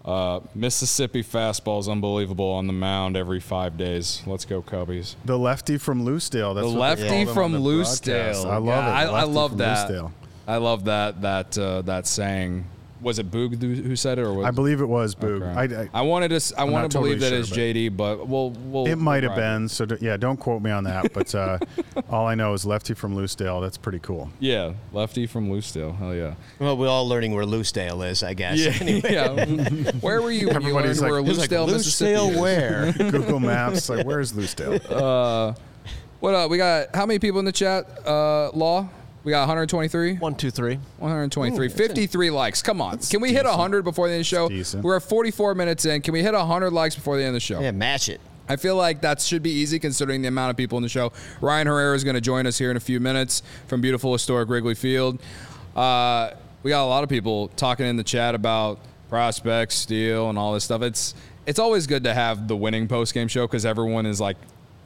uh, Mississippi fastball is unbelievable on the mound every five days. Let's go, Cubbies. The lefty from Lucedale. That's the lefty from. Lucedale. I love Yeah, it. I, I love that. Lucedale. I love that that uh, that saying. Was it Boog who who said it, or was I believe it was Boog. Okay. I, I, I wanted to. s- I I'm want not to believe totally that sure, it's JD, but we'll. we'll it might we'll have ride it. been. So d- yeah, don't quote me on that. But uh, all I know is lefty from Lucedale. That's pretty cool. Yeah, lefty from Lucedale. Hell yeah. Well, we're all learning where Lucedale is, I guess. Anyway. yeah. Where were you? when you Everybody's learned like- where It's It's like Lucedale, Mississippi Lucedale where? Google Maps. Like, where's Lucedale? What up? We got how many people in the chat? Uh, Law. We got 123. One, two, three. 123. 53 likes. Come on. Can we hit 100 before the end of the show? decent. We're at 44 minutes in. Can we hit 100 likes before the end of the show? Yeah, match it. I feel like that should be easy considering the amount of people in the show. Ryan Herrera is going to join us here in a few minutes from beautiful historic Wrigley Field. Uh, we got a lot of people talking in the chat about prospects, steel, and all this stuff. It's it's always good to have the winning post game show because everyone is like,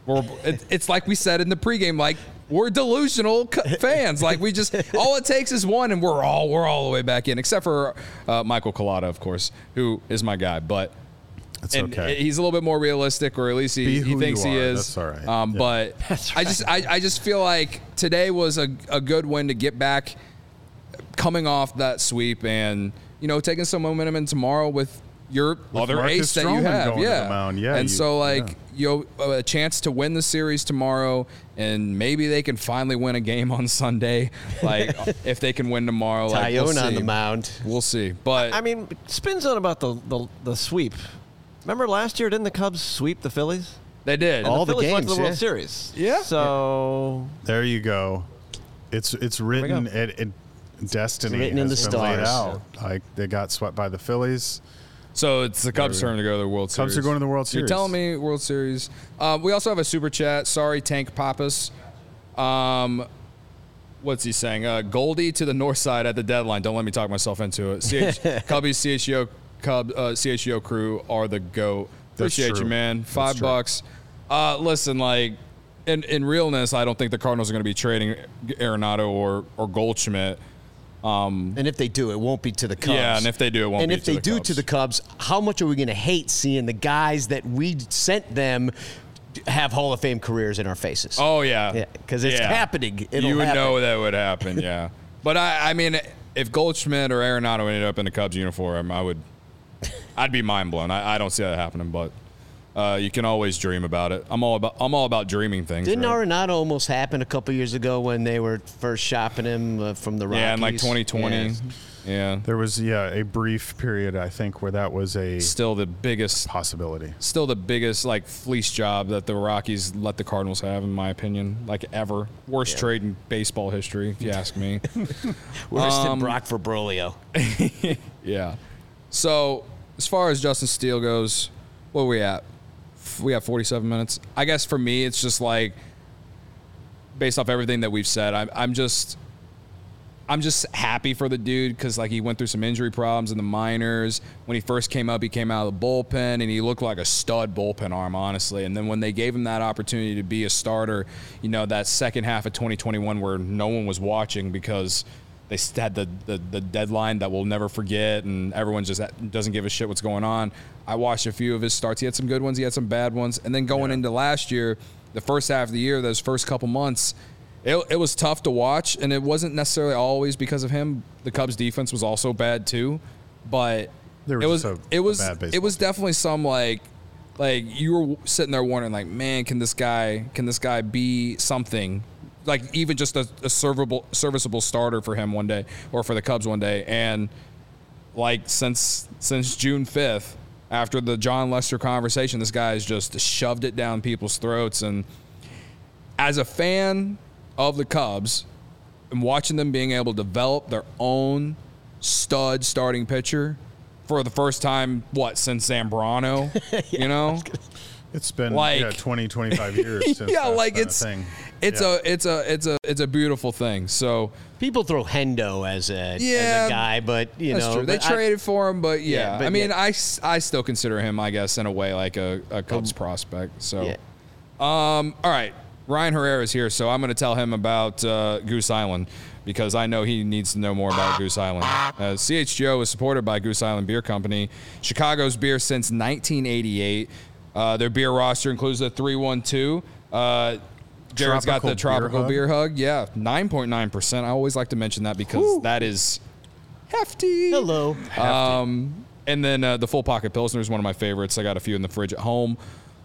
we're, it, it's like we said in the pregame, like we're delusional c- fans. Like we just all it takes is one, and we're all we're all the way back in, except for uh, Michael Collada, of course, who is my guy, but. It's and okay. he's a little bit more realistic, or at least he, he thinks he is. That's all right. Um, Yeah. But I just I, I just feel like today was a, a good win to get back, coming off that sweep, and you know taking some momentum in tomorrow with your other Marcus ace that you have. going to yeah. the mound. Yeah, And you- so like yeah. you know, a chance to win the series tomorrow, and maybe they can finally win a game on Sunday. Like if they can win tomorrow, like we'll Tyone on the mound. We'll see. But I mean, spin zone about the, the the sweep. Remember last year, didn't the Cubs sweep the Phillies? they did. All the the Phillies went to games, the World yeah. Series. Yeah. So There you go. It's it's written go. at, at destiny. It's written in the been laid stars. out. Like they got swept by the Phillies. So it's the Cubs' turn to go to the World Series. Cubs are going to the World Series. You're telling me World Series. Um, we also have a super chat. Sorry, Tank Pappas. Um, what's he saying? Uh, Goldie to the north side at the deadline. Don't let me talk myself into it. CH, Cubbies, CHGO, Cub, uh, CHGO crew are the goat. That's Appreciate you, man. Five bucks. Uh, listen, like in in realness, I don't think the Cardinals are going to be trading Arenado or or Goldschmidt. Um, and if they do, it won't be to the Cubs. Yeah, and if they do, it won't And be if to they the do Cubs. to the Cubs, how much are we going to hate seeing the guys that we sent them have Hall of Fame careers in our faces? Oh yeah, Yeah, 'cause it's Yeah. happening. It'll you would happen. know that would happen. Yeah, but I, I mean, if Goldschmidt or Arenado ended up in the Cubs uniform, I would, I'd be mind blown. I, I don't see that happening, but uh, you can always dream about it. I'm all about, I'm all about dreaming things. Didn't right? Arenado almost happen a couple years ago when they were first shopping him uh, from the Rockies? yeah, in like 2020. Yeah. Yeah. There was yeah a brief period I think where that was a Still the biggest, possibility. still the biggest like fleece job that the Rockies let the Cardinals have, in my opinion, like ever. Worst trade in baseball history, if you ask me. Worse Um, than Brock for Broglio. Yeah. So as far as Justin Steele goes, what are we at? We have 47 minutes. I guess for me, it's just like based off everything that we've said. I'm, I'm just, I'm just happy for the dude because like he went through some injury problems in the minors. When he first came up, he came out of the bullpen and he looked like a stud bullpen arm, honestly. And then when they gave him that opportunity to be a starter, you know, that second half of 2021 where no one was watching because they had the, the, the deadline that we'll never forget and everyone just uh, doesn't give a shit what's going on. I watched a few of his starts. He had some good ones, he had some bad ones. And then going into last year, the first half of the year, those first couple months, it, it was tough to watch, and it wasn't necessarily always because of him. The Cubs' defense was also bad too, but it was a- it was bad it was team. definitely some like like you were sitting there wondering like, man, can this guy can this guy be something? Like even just a, a servable serviceable starter for him one day or for the Cubs one day, and like since since June fifth, after the Jon Lester conversation, this guy has just shoved it down people's throats. And as a fan of the Cubs and watching them being able to develop their own stud starting pitcher for the first time, what since Zambrano, you know? It's been Like- yeah 20 25 years since yeah, that's like been a it's thing. it's Yeah. a it's a it's a it's a beautiful thing. So People throw Hendo as a, as a guy, but you That's know true. They but I- traded for him, but yeah, Yeah, but I mean, yeah. I, s- I still consider him, I guess, in a way, like a, a Cubs prospect. So, yeah. um, all right, Ryan Herrera is here, so I'm going to tell him about uh, Goose Island because I know he needs to know more about Goose Island. Uh, CHGO is supported by Goose Island Beer Company, Chicago's beer since 1988. Uh, their beer roster includes the 312. Uh, Jared's got the Tropical Beer beer hug. Yeah, 9.9%. I always like to mention that because that is hefty. Hello. Um, and then uh, the full pocket pilsner is one of my favorites. I got a few in the fridge at home.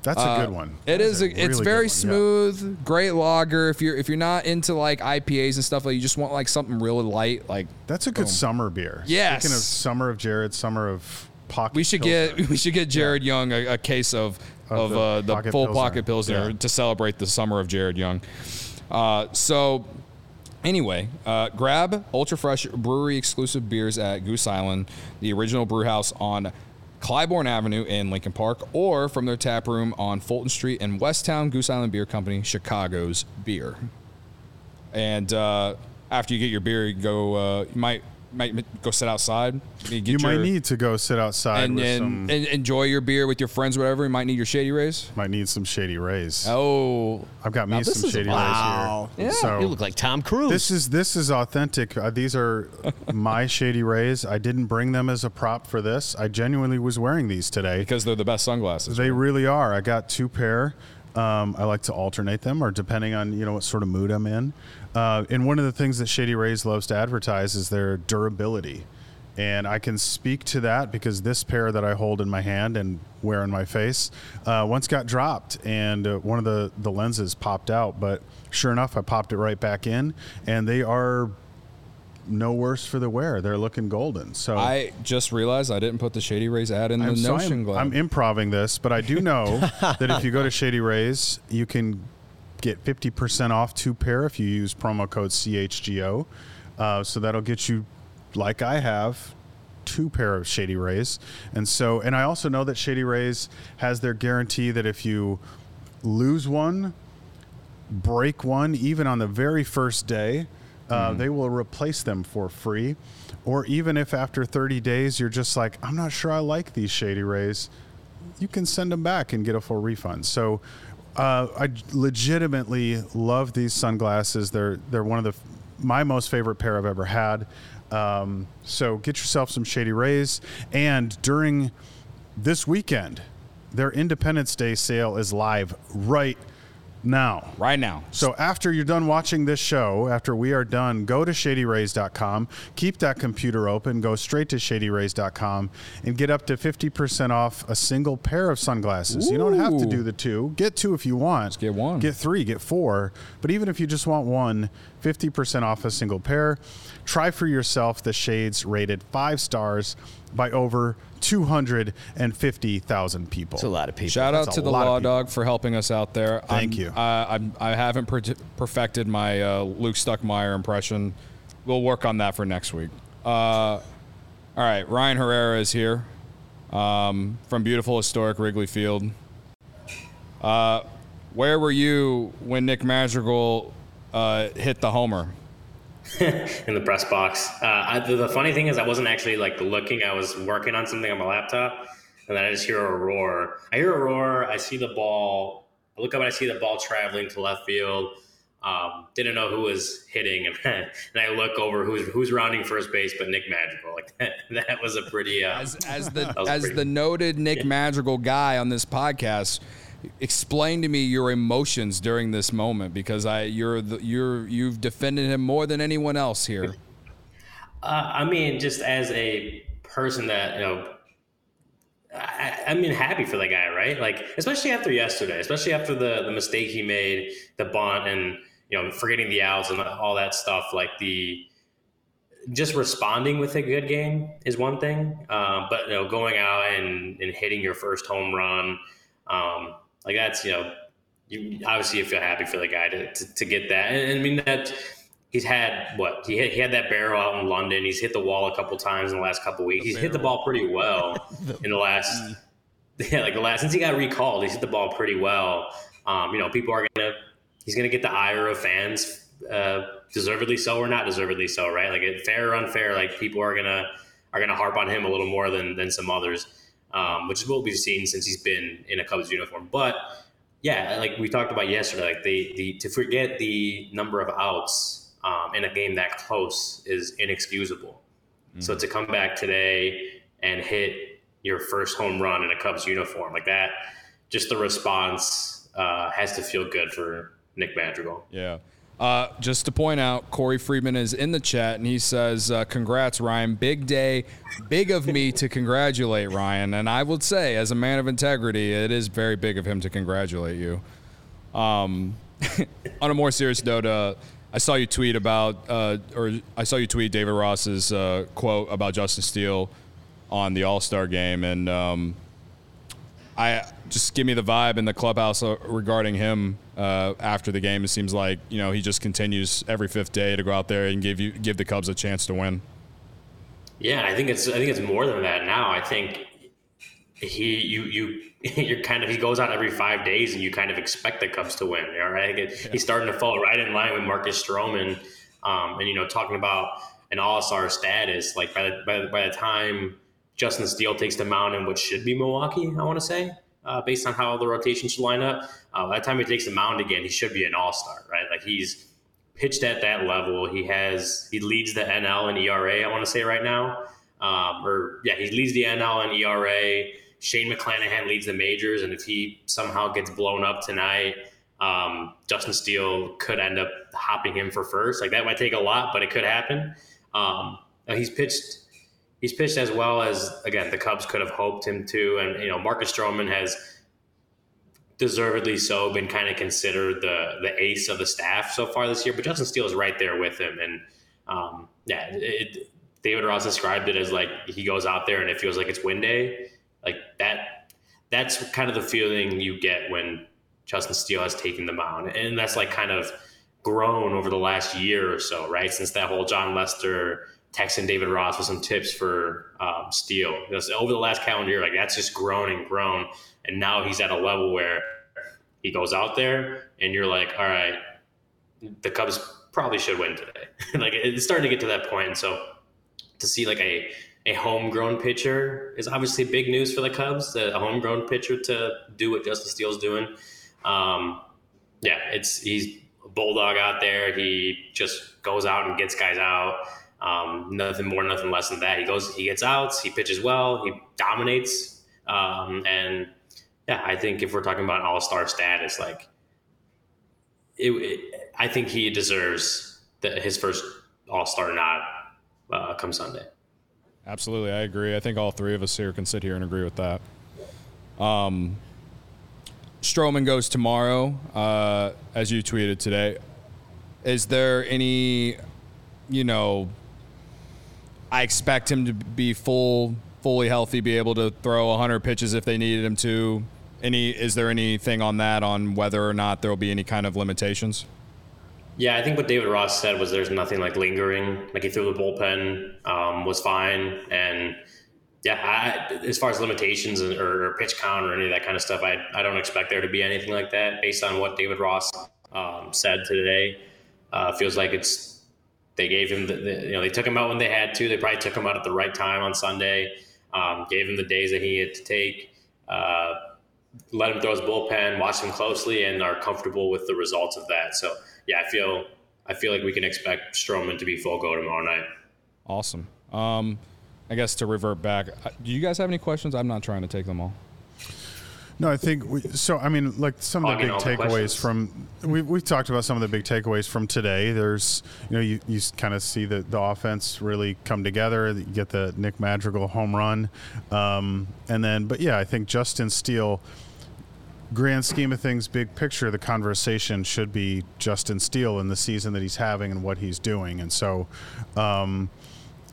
That's a good one. It is. A it's really good very one, yeah. smooth, great lager. If you're if you're not into like IPAs and stuff, like you just want like something really light, like That's a good summer beer. Yes. Speaking of summer of Jared, summer of pocket. We should Pilsner. get we should get Jared Young a, a case of Of of the uh, the pocket full Pilsner. pocket pilsner Yeah. to celebrate the summer of Jared Young. Uh, so anyway, uh, grab ultra fresh brewery exclusive beers at Goose Island, the original brew house on Clybourn Avenue in Lincoln Park, or from their tap room on Fulton Street in West Town. Goose Island Beer Company, Chicago's beer. And uh, after you get your beer, you go. Uh, you might might go sit outside. You, get You might your- need to go sit outside and, with and, some. and enjoy your beer with your friends, whatever. You might need your shady rays. might need some shady rays. Oh, I've got me Now, some is- shady wow. rays here. Yeah, So you look like Tom Cruise. this is this is authentic. Uh, these are my shady rays. I didn't bring them as a prop for this. I genuinely was wearing these today. because they're the best sunglasses. They really are. I got two pair. Um, I like to alternate them, or depending on you know what sort of mood I'm in. Uh, and one of the things that Shady Rays loves to advertise is their durability, and I can speak to that because this pair that I hold in my hand and wear on my face uh, once got dropped, and uh, one of the the lenses popped out. But sure enough, I popped it right back in, and they are no worse for the wear. They're looking golden. So I just realized I didn't put the shady rays ad in the I'm, so Notion I'm. I'm improving this, but I do know that if you go to Shady Rays, you can get 50% off two pair if you use promo code CHGO. Uh, so that'll get you, like I have, two pair of Shady Rays. And so, and I also know that Shady Rays has their guarantee that if you lose one, break one, even on the very first day, uh, they will replace them for free. Or even if after 30 days you're just like, I'm not sure I like these Shady Rays, you can send them back and get a full refund. So uh, I legitimately love these sunglasses. They're they're one of the my most favorite pair I've ever had. Um, so get yourself some Shady Rays. And during this weekend, their Independence Day sale is live right now. right now. So after you're done watching this show, after we are done, go to shadyrays.com, keep that computer open, go straight to shadyrays.com and get up to 50% off a single pair of sunglasses. You don't have to do the two. Get two if you want. get one. Get three, get four. But even if you just want one, 50% off a single pair. Try for yourself the shades rated 5 stars by over 250,000 people. It's a lot of people. Shout out to the Law. Dog for helping us out there. Thank I'm- you. Uh, I'm, I haven't per- perfected my uh, Luke Stuckmeyer impression. We'll work on that for next week. Uh, all right, Ryan Herrera is here um, from beautiful historic Wrigley Field. Uh, where were you when Nick Madrigal uh, hit the homer? in the press box. Uh, I, the, the funny thing is, I wasn't actually like looking. I was working on something on my laptop, and then I just hear a roar. I hear a roar. I see the ball. I look up and I see the ball traveling to left field. Um, didn't know who was hitting, and, and I look over who's who's rounding first base, but Nick Madrigal. Like that, that was a pretty. Uh, as as the as pretty- the noted Nick Madrigal guy on this podcast, explain to me your emotions during this moment because I you're the, you're you've defended him more than anyone else here. Uh, I mean, just as a person that you know, I, I mean, happy for the guy, right? Like, especially after yesterday, especially after the the mistake he made, the bunt, and you know, forgetting the outs and all that stuff. Like the just responding with a good game is one thing, um, but you know, going out and and hitting your first home run, um, like that's you know, you obviously you feel happy for the guy to to, to get that, and, and I mean that he's had what he had, he had that barrel out in London. He's hit the wall a couple times in the last couple weeks. he's hit the ball pretty well in the last yeah, like the last since he got recalled. He's hit the ball pretty well. Um, you know, people are gonna he's gonna get the ire of fans, uh, deservedly so or not deservedly so, right? Like it, fair or unfair, like people are gonna are gonna harp on him a little more than than some others, um, which is what we've seen since he's been in a Cubs uniform. But yeah, like we talked about yesterday, like the the to forget the number of outs um, in a game that close is inexcusable. So to come back today and hit your first home run in a Cubs uniform like that, just the response uh, has to feel good for Nick Madrigal. Yeah. Uh, just to point out, Corey Friedman is in the chat and he says, uh, "Congrats, Ryan! Big day, big of me to congratulate Ryan." And I would say, as a man of integrity, it is very big of him to congratulate you. Um, on a more serious note, uh, I saw you tweet about, uh, or I saw you tweet David Ross's uh, quote about Justin Steele on the All Star game, and um, I just give me the vibe in the clubhouse uh, regarding him uh, after the game. It seems like you know he just continues every fifth day to go out there and give you give the Cubs a chance to win. Yeah, I think it's I think it's more than that now. I think he you you you're kind of he goes out every five days and you kind of expect the Cubs to win. All right, yeah. he's starting to fall right in line with Marcus Stroman, um, and you know talking about an All Star status. Like by the, by the, by the time Justin Steele takes the mound in what should be Milwaukee, I want to say, uh, based on how the rotation should line up. Uh, by the time he takes the mound again, he should be an All Star, right? Like he's pitched at that level. He has he leads the NL and ERA. I want to say right now, um, or yeah, he leads the NL and ERA. Shane McClanahan leads the majors, and if he somehow gets blown up tonight, um, Justin Steele could end up hopping him for first. Like that might take a lot, but it could happen. Um, he's pitched. He's pitched as well as again the Cubs could have hoped him to, and you know Marcus Stroman has deservedly so been kind of considered the the ace of the staff so far this year. But Justin Steele is right there with him, and um, yeah, it, David Ross described it as like he goes out there and it feels like it's win day, like that. That's kind of the feeling you get when Justin Steele has taken the mound, and that's like kind of grown over the last year or so, right? Since that whole Jon Lester texting David Ross with some tips for um. Because over the last calendar year, like that's just grown and grown. And now he's at a level where he goes out there and you're like, all right, the Cubs probably should win today. like it's starting to get to that point. And so to see like a, a homegrown pitcher is obviously big news for the Cubs, a homegrown pitcher to do what Justin Steele's doing. Um, yeah, it's, he's a bulldog out there. He just goes out and gets guys out. Um, nothing more, nothing less than that. He goes, he gets outs, he pitches well, he dominates, um, and yeah, I think if we're talking about all star status, like it, it, I think he deserves the, his first all star nod uh, come Sunday. Absolutely, I agree. I think all three of us here can sit here and agree with that. Um, Stroman goes tomorrow, uh, as you tweeted today. Is there any, you know, I expect him to be full, fully healthy, be able to throw 100 pitches if they needed him to. Any is there anything on that on whether or not there will be any kind of limitations? Yeah, I think what David Ross said was there's nothing like lingering. Like he threw the bullpen um, was fine, and yeah, I, as far as limitations or, or, pitch count or any of that kind of stuff, I I don't expect there to be anything like that based on what David Ross um, said today. Uh, feels like it's they gave him the, the, you know they took him out when they had to. They probably took him out at the right time on Sunday. Um, gave him the days that he had to take. Uh, let him throw his bullpen, watch him closely, and are comfortable with the results of that. So yeah, I feel I feel like we can expect Stroman to be full go tomorrow night. Awesome. Um, I guess to revert back, uh, do you guys have any questions? I'm not trying to take them all. No, I think we, so. I mean, like some of the big takeaways from we we talked about some of the big takeaways from today. There's you know you, you kind of see the the offense really come together. You get the Nick Madrigal home run, um, and then but yeah, I think Justin Steele grand scheme of things, big picture, the conversation should be Justin Steele and the season that he's having and what he's doing. And so, um,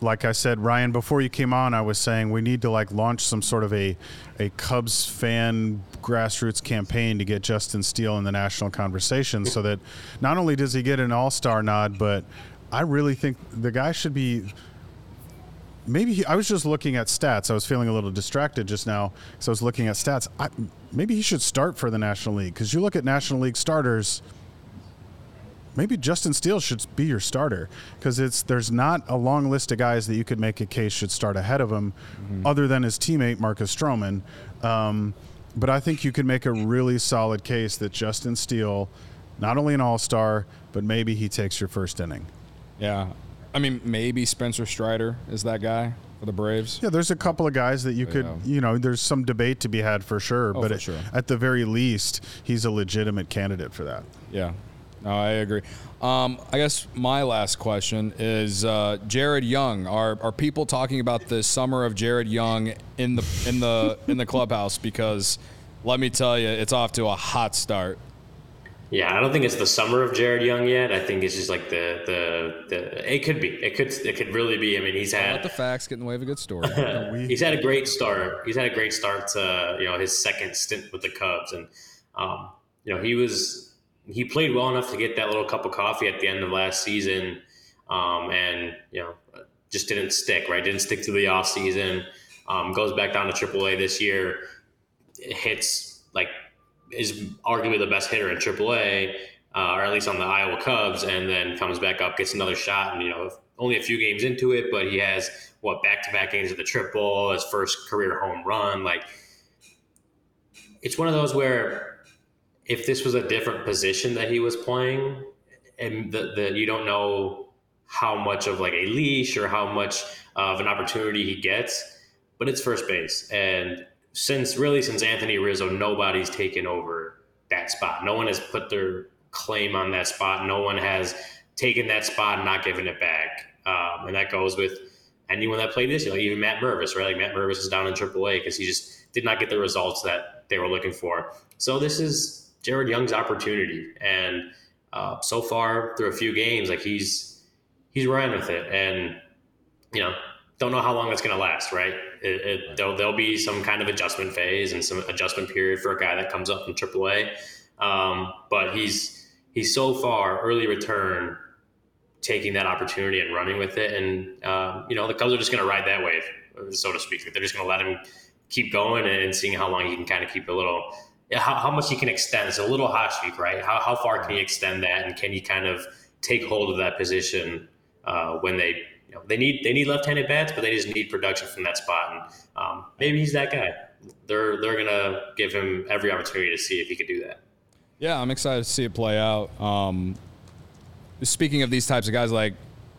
like I said, Ryan, before you came on, I was saying we need to like launch some sort of a a Cubs fan grassroots campaign to get Justin Steele in the national conversation, so that not only does he get an All Star nod, but I really think the guy should be maybe he, I was just looking at stats. I was feeling a little distracted just now so I was looking at stats. I, maybe he should start for the National League because you look at National League starters. Maybe Justin Steele should be your starter because it's there's not a long list of guys that you could make a case should start ahead of him, mm-hmm. other than his teammate Marcus Stroman. Um, but I think you could make a really solid case that Justin Steele, not only an All Star, but maybe he takes your first inning. Yeah, I mean, maybe Spencer Strider is that guy for the Braves. Yeah, there's a couple of guys that you could, yeah. you know, there's some debate to be had for sure, oh, but for sure. at the very least, he's a legitimate candidate for that. Yeah, no, I agree. Um, I guess my last question is uh, Jared Young. Are are people talking about the summer of Jared Young in the in the in the clubhouse? Because let me tell you, it's off to a hot start. Yeah, I don't think it's the summer of Jared Young yet. I think it's just like the the the. It could be. It could. It could really be. I mean, he's Let had the facts get in the way of a good story. he's had a great start. He's had a great start to you know his second stint with the Cubs, and um, you know he was he played well enough to get that little cup of coffee at the end of last season, um, and you know just didn't stick. Right, didn't stick to the off season. Um, goes back down to AAA this year. Hits like is arguably the best hitter in AAA, uh, or at least on the Iowa Cubs, and then comes back up, gets another shot, and you know only a few games into it, but he has what back to back games of the triple, his first career home run. Like it's one of those where if this was a different position that he was playing, and the, the you don't know how much of like a leash or how much of an opportunity he gets, but it's first base and since really since Anthony Rizzo, nobody's taken over that spot. No one has put their claim on that spot. No one has taken that spot and not given it back. Um, and that goes with anyone that played this year, like even Matt Mervis, right? Like Matt Mervis is down in AAA because he just did not get the results that they were looking for. So this is Jared Young's opportunity, and uh, so far through a few games, like he's he's running with it, and you know don't know how long that's going to last, right? It, it, there'll, there'll, be some kind of adjustment phase and some adjustment period for a guy that comes up from AAA. Um, but he's he's so far early return, taking that opportunity and running with it, and uh, you know the Cubs are just going to ride that wave, so to speak. They're just going to let him keep going and seeing how long he can kind of keep a little, how, how much he can extend. It's a little hot streak, right? How how far can he extend that, and can he kind of take hold of that position uh, when they you know, they need they need left-handed bats, but they just need production from that spot. And um, maybe he's that guy. They're they're gonna give him every opportunity to see if he could do that. Yeah, I'm excited to see it play out. Um, speaking of these types of guys, like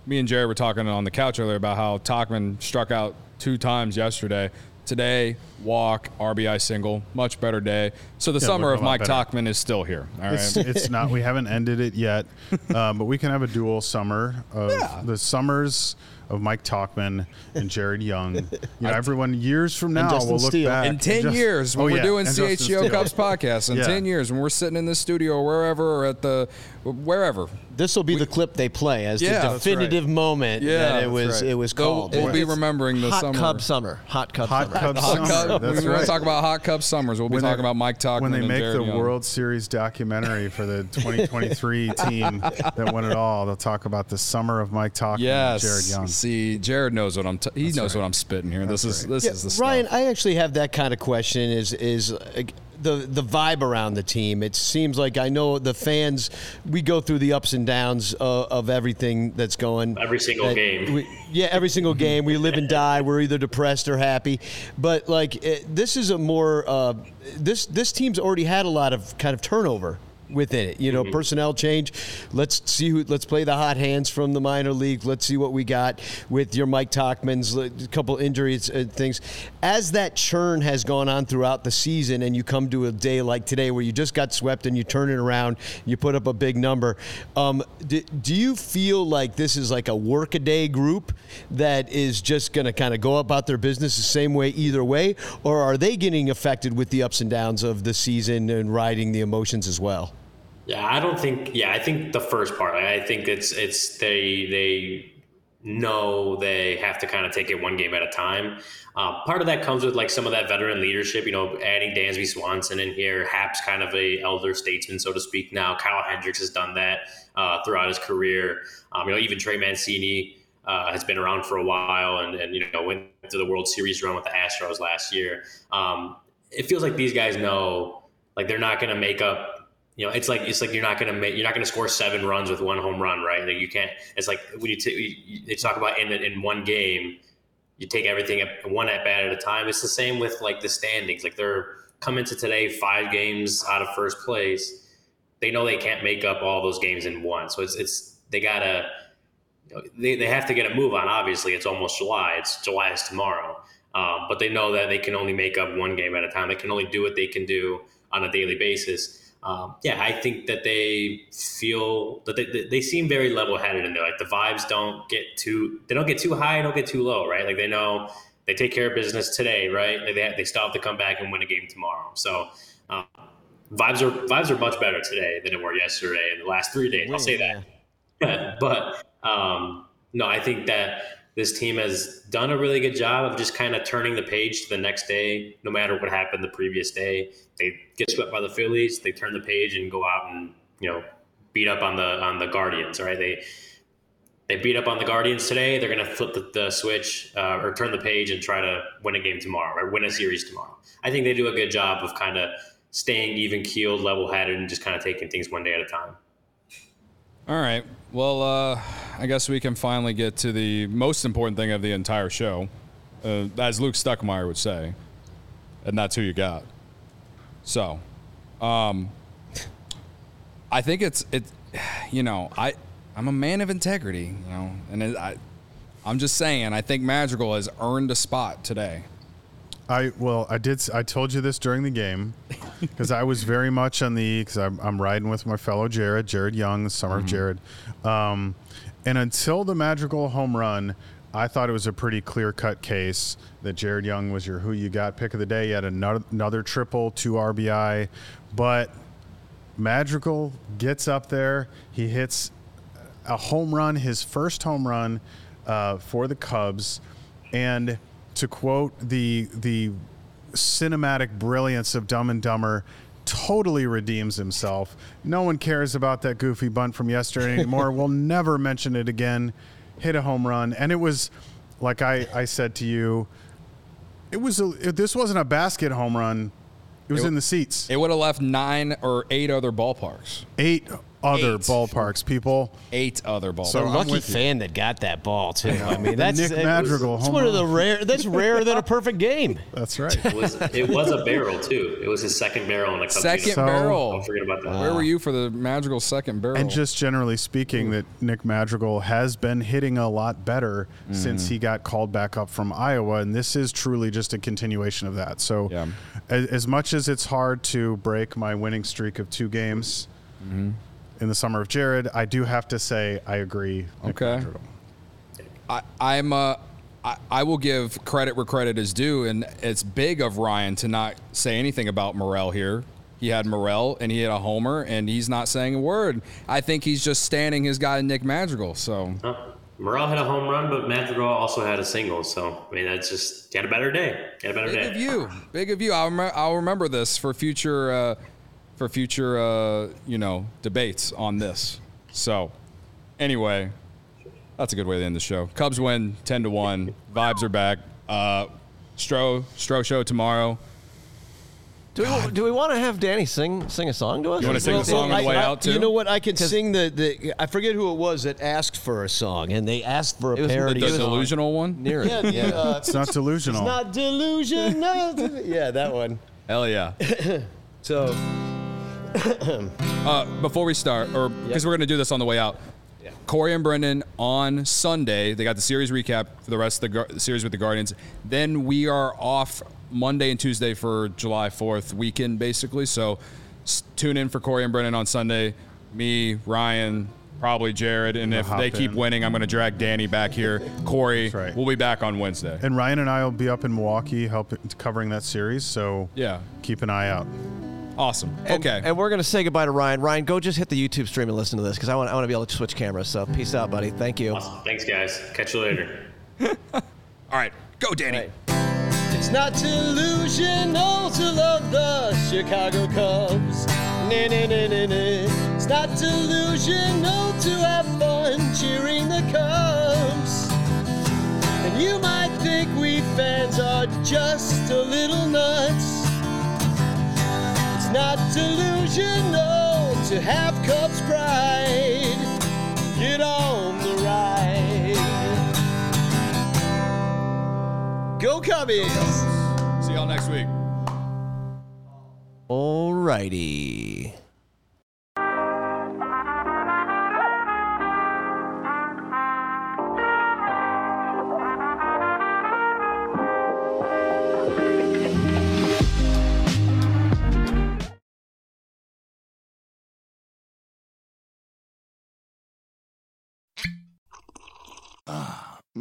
me and Jerry were talking on the couch earlier about how Tauchman struck out two times yesterday. Today, walk, RBI single, much better day. So the Yeah, summer of Mike better. Tauchman is still here. All right. It's, it's not. We haven't ended it yet, um, but we can have a dual summer of the summers of Mike Tauchman and Jared Young. You know, everyone years from now Justin will look Steele. back in 10 Just- years when oh, we're yeah, doing and Justin CHGO Steele. Cubs podcast, in Yeah. 10 years when we're sitting in the studio or wherever or at the wherever, This will be the clip they play as Yeah, the that's definitive moment Yeah, that it was right. it was they'll, called. we'll be remembering the hot summer. Cub summer. Hot Cub Hot summer. Cub Hot summer. Cub. That's we want right. to talk about Hot Cub summers. We'll be When talking they- about Mike Tauchman when they and make Jared the Young. World Series documentary for the 2023 team that won it all. They'll talk about the summer of Mike Tauchman Yes. and Jared Young. See, Jared knows what I'm. T- he knows what I'm spitting here. this is this Yeah, is the stuff. Ryan, I actually have that kind of question. Is is uh, the the vibe around the team? It seems like I know the fans. We go through the ups and downs of, of everything that's going. Every single that game. we- yeah, every single game. We live and die. We're either depressed or happy. But like it, this is a more uh, this this team's already had a lot of kind of turnover within it. You know, personnel change. Let's see who. Let's play the hot hands from the minor league. Let's see what we got with your Mike Tauchman's a couple injuries and things. As that churn has gone on throughout the season, and you come to a day like today where you just got swept and you turn it around, you put up a big number. Um, do, do you feel like this is like a workaday group that is just going to kind of go about their business the same way either way, or are they getting affected with the ups and downs of the season and riding the emotions as well? Yeah, I don't think. Yeah, I think the first part. I think it's it's they they know they have to kind of take it one game at a time. Uh, part of that comes with like some of that veteran leadership. You know, adding Dansby Swanson in here. Hap's kind of a elder statesman, so to speak. Now, Kyle Hendricks has done that uh, throughout his career. Um, you know, even Trey Mancini. Uh, has been around for a while and, and you know went to the World Series run with the Astros last year. Um, it feels like these guys know like they're not going to make up you know, it's like it's like you're not gonna make you're not gonna score seven runs with one home run, right? Like you can't. It's like when you, t- they talk about in in one game, you take everything at one at bat at a time. It's the same with like the standings. Like they're coming to today five games out of first place. They know they can't make up all those games in one, so it's it's they gotta. You know, they, they have to get a move on. Obviously, it's almost July. It's July is tomorrow, um, but they know that they can only make up one game at a time. They can only do what they can do on a daily basis um, yeah, I think that they feel that they, they- seem very level headed in there. Like the vibes don't get too they don't get too high, and don't get too low, right? Like they know they take care of business today, right? They they, they still have to come back and win a game tomorrow. So. Um, vibes are vibes are much better today than they were yesterday and the last three days. I'll say that. but um, no, I think that this team has done a really good job of just kind of turning the page to the next day, no matter what happened the previous day. They get swept by the Phillies, they turn the page and go out and you know beat up on the on the Guardians. Right? They they beat up on the Guardians today. They're going to flip the, the switch uh, or turn the page and try to win a game tomorrow or win a series tomorrow. I think they do a good job of kind of staying even keeled, level headed, and just kind of taking things one day at a time. All right. Well, uh, I guess we can finally get to the most important thing of the entire show, uh, as Luke Stuckmeyer would say, and that's who you got. So, um, I think it's it. You know, I I'm a man of integrity. You know, and it, I I'm just saying. I think Madrigal has earned a spot today. I well, I did. I told you this during the game because I was very much on the because I'm, I'm riding with my fellow Jared, Jared Young, the summer of Jared, um, and until the Madrigal home run, I thought it was a pretty clear cut case that Jared Young was your who you got pick of the day. He had another, another triple, two RBI, but Madrigal gets up there. He hits a home run, his first home run uh, for the Cubs, and to quote the the cinematic brilliance of Dumb and Dumber, totally redeems himself. No one cares about that goofy bunt from yesterday anymore. we'll never mention it again. Hit a home run, and it was like I, I said to you. It was a, this wasn't a basket home run. It was It- in the seats. It would have left nine or eight other ballparks. Eight other Eight. ballparks, people. Eight other ballparks. So I'm Lucky with you. fan that got that ball too. I mean, The that's Nick it- Madrigal It's one of the rare. That's rarer than a perfect game. That's right. It was it was a barrel too. It was his second barrel in a Cubs Second season. So- barrel. Don't forget about that. Where were you for the Madrigal second barrel? And just generally speaking, that Nick Madrigal has been hitting a lot better Mm-hmm. since he got called back up from Iowa, and this is truly just a continuation of that. So, Yeah. as, as much as it's hard to break my winning streak of two games Mm-hmm. In the summer of Jared, I do have to say I agree. Nick Okay. Madrigal. I, I'm uh, I, I will give credit where credit is due, and it's big of Ryan to not say anything about Morel here. He had Morel and he had a homer, and he's not saying a word. I think he's just standing his guy Nick Madrigal. So Huh. Morel had a home run, but Madrigal also had a single. So I mean, that's just he had a better day. He had a better big day. of you, big of you. I'll, rem- I'll remember this for future uh, for future uh, you know debates on this. So anyway, that's a good way to end the show. Cubs win ten to one. Vibes are back. Uh, Stro Stro show tomorrow. Do we, do we want to have Danny sing sing a song to us? You wanna sing the song on the way I- out, too? You know what? I can sing the, the. I forget who it was that asked for a song, and they asked for a It was the- parody. The was song. delusional one. Near it. Yeah, the, uh, It's not delusional. It's not delusional. Yeah, that one. Hell yeah. So Uh, before we start, or because we're going to do this on the way out, Corey and Brendan on Sunday, they got the series recap for the rest of the Gar- series with the Guardians. Then we are off Monday and Tuesday for July 4th weekend, basically. So s- tune in for Corey and Brendan on Sunday. Me, Ryan, probably Jared. And if hop they keep in. winning, I'm going to drag Danny back here. Corey, right. we'll be back on Wednesday. and Ryan and I will be up in Milwaukee helping covering that series. So Yeah. keep an eye out. Awesome. And, okay. And we're going to say goodbye to Ryan. Ryan, go just hit the YouTube stream and listen to this because I want, I want to be able to switch cameras. So peace out, buddy. Thank you. Awesome. Thanks, guys. Catch you later. All right. Go, Danny. It's not delusional to love the Chicago Cubs. Nah, nah, nah, nah, nah. It's not delusional to have fun cheering the Cubs. And you might think we fans are just a little nuts. It's not delusional to have Cubs pride. Get on the ride. Go Cubbies! See y'all next week. Alrighty.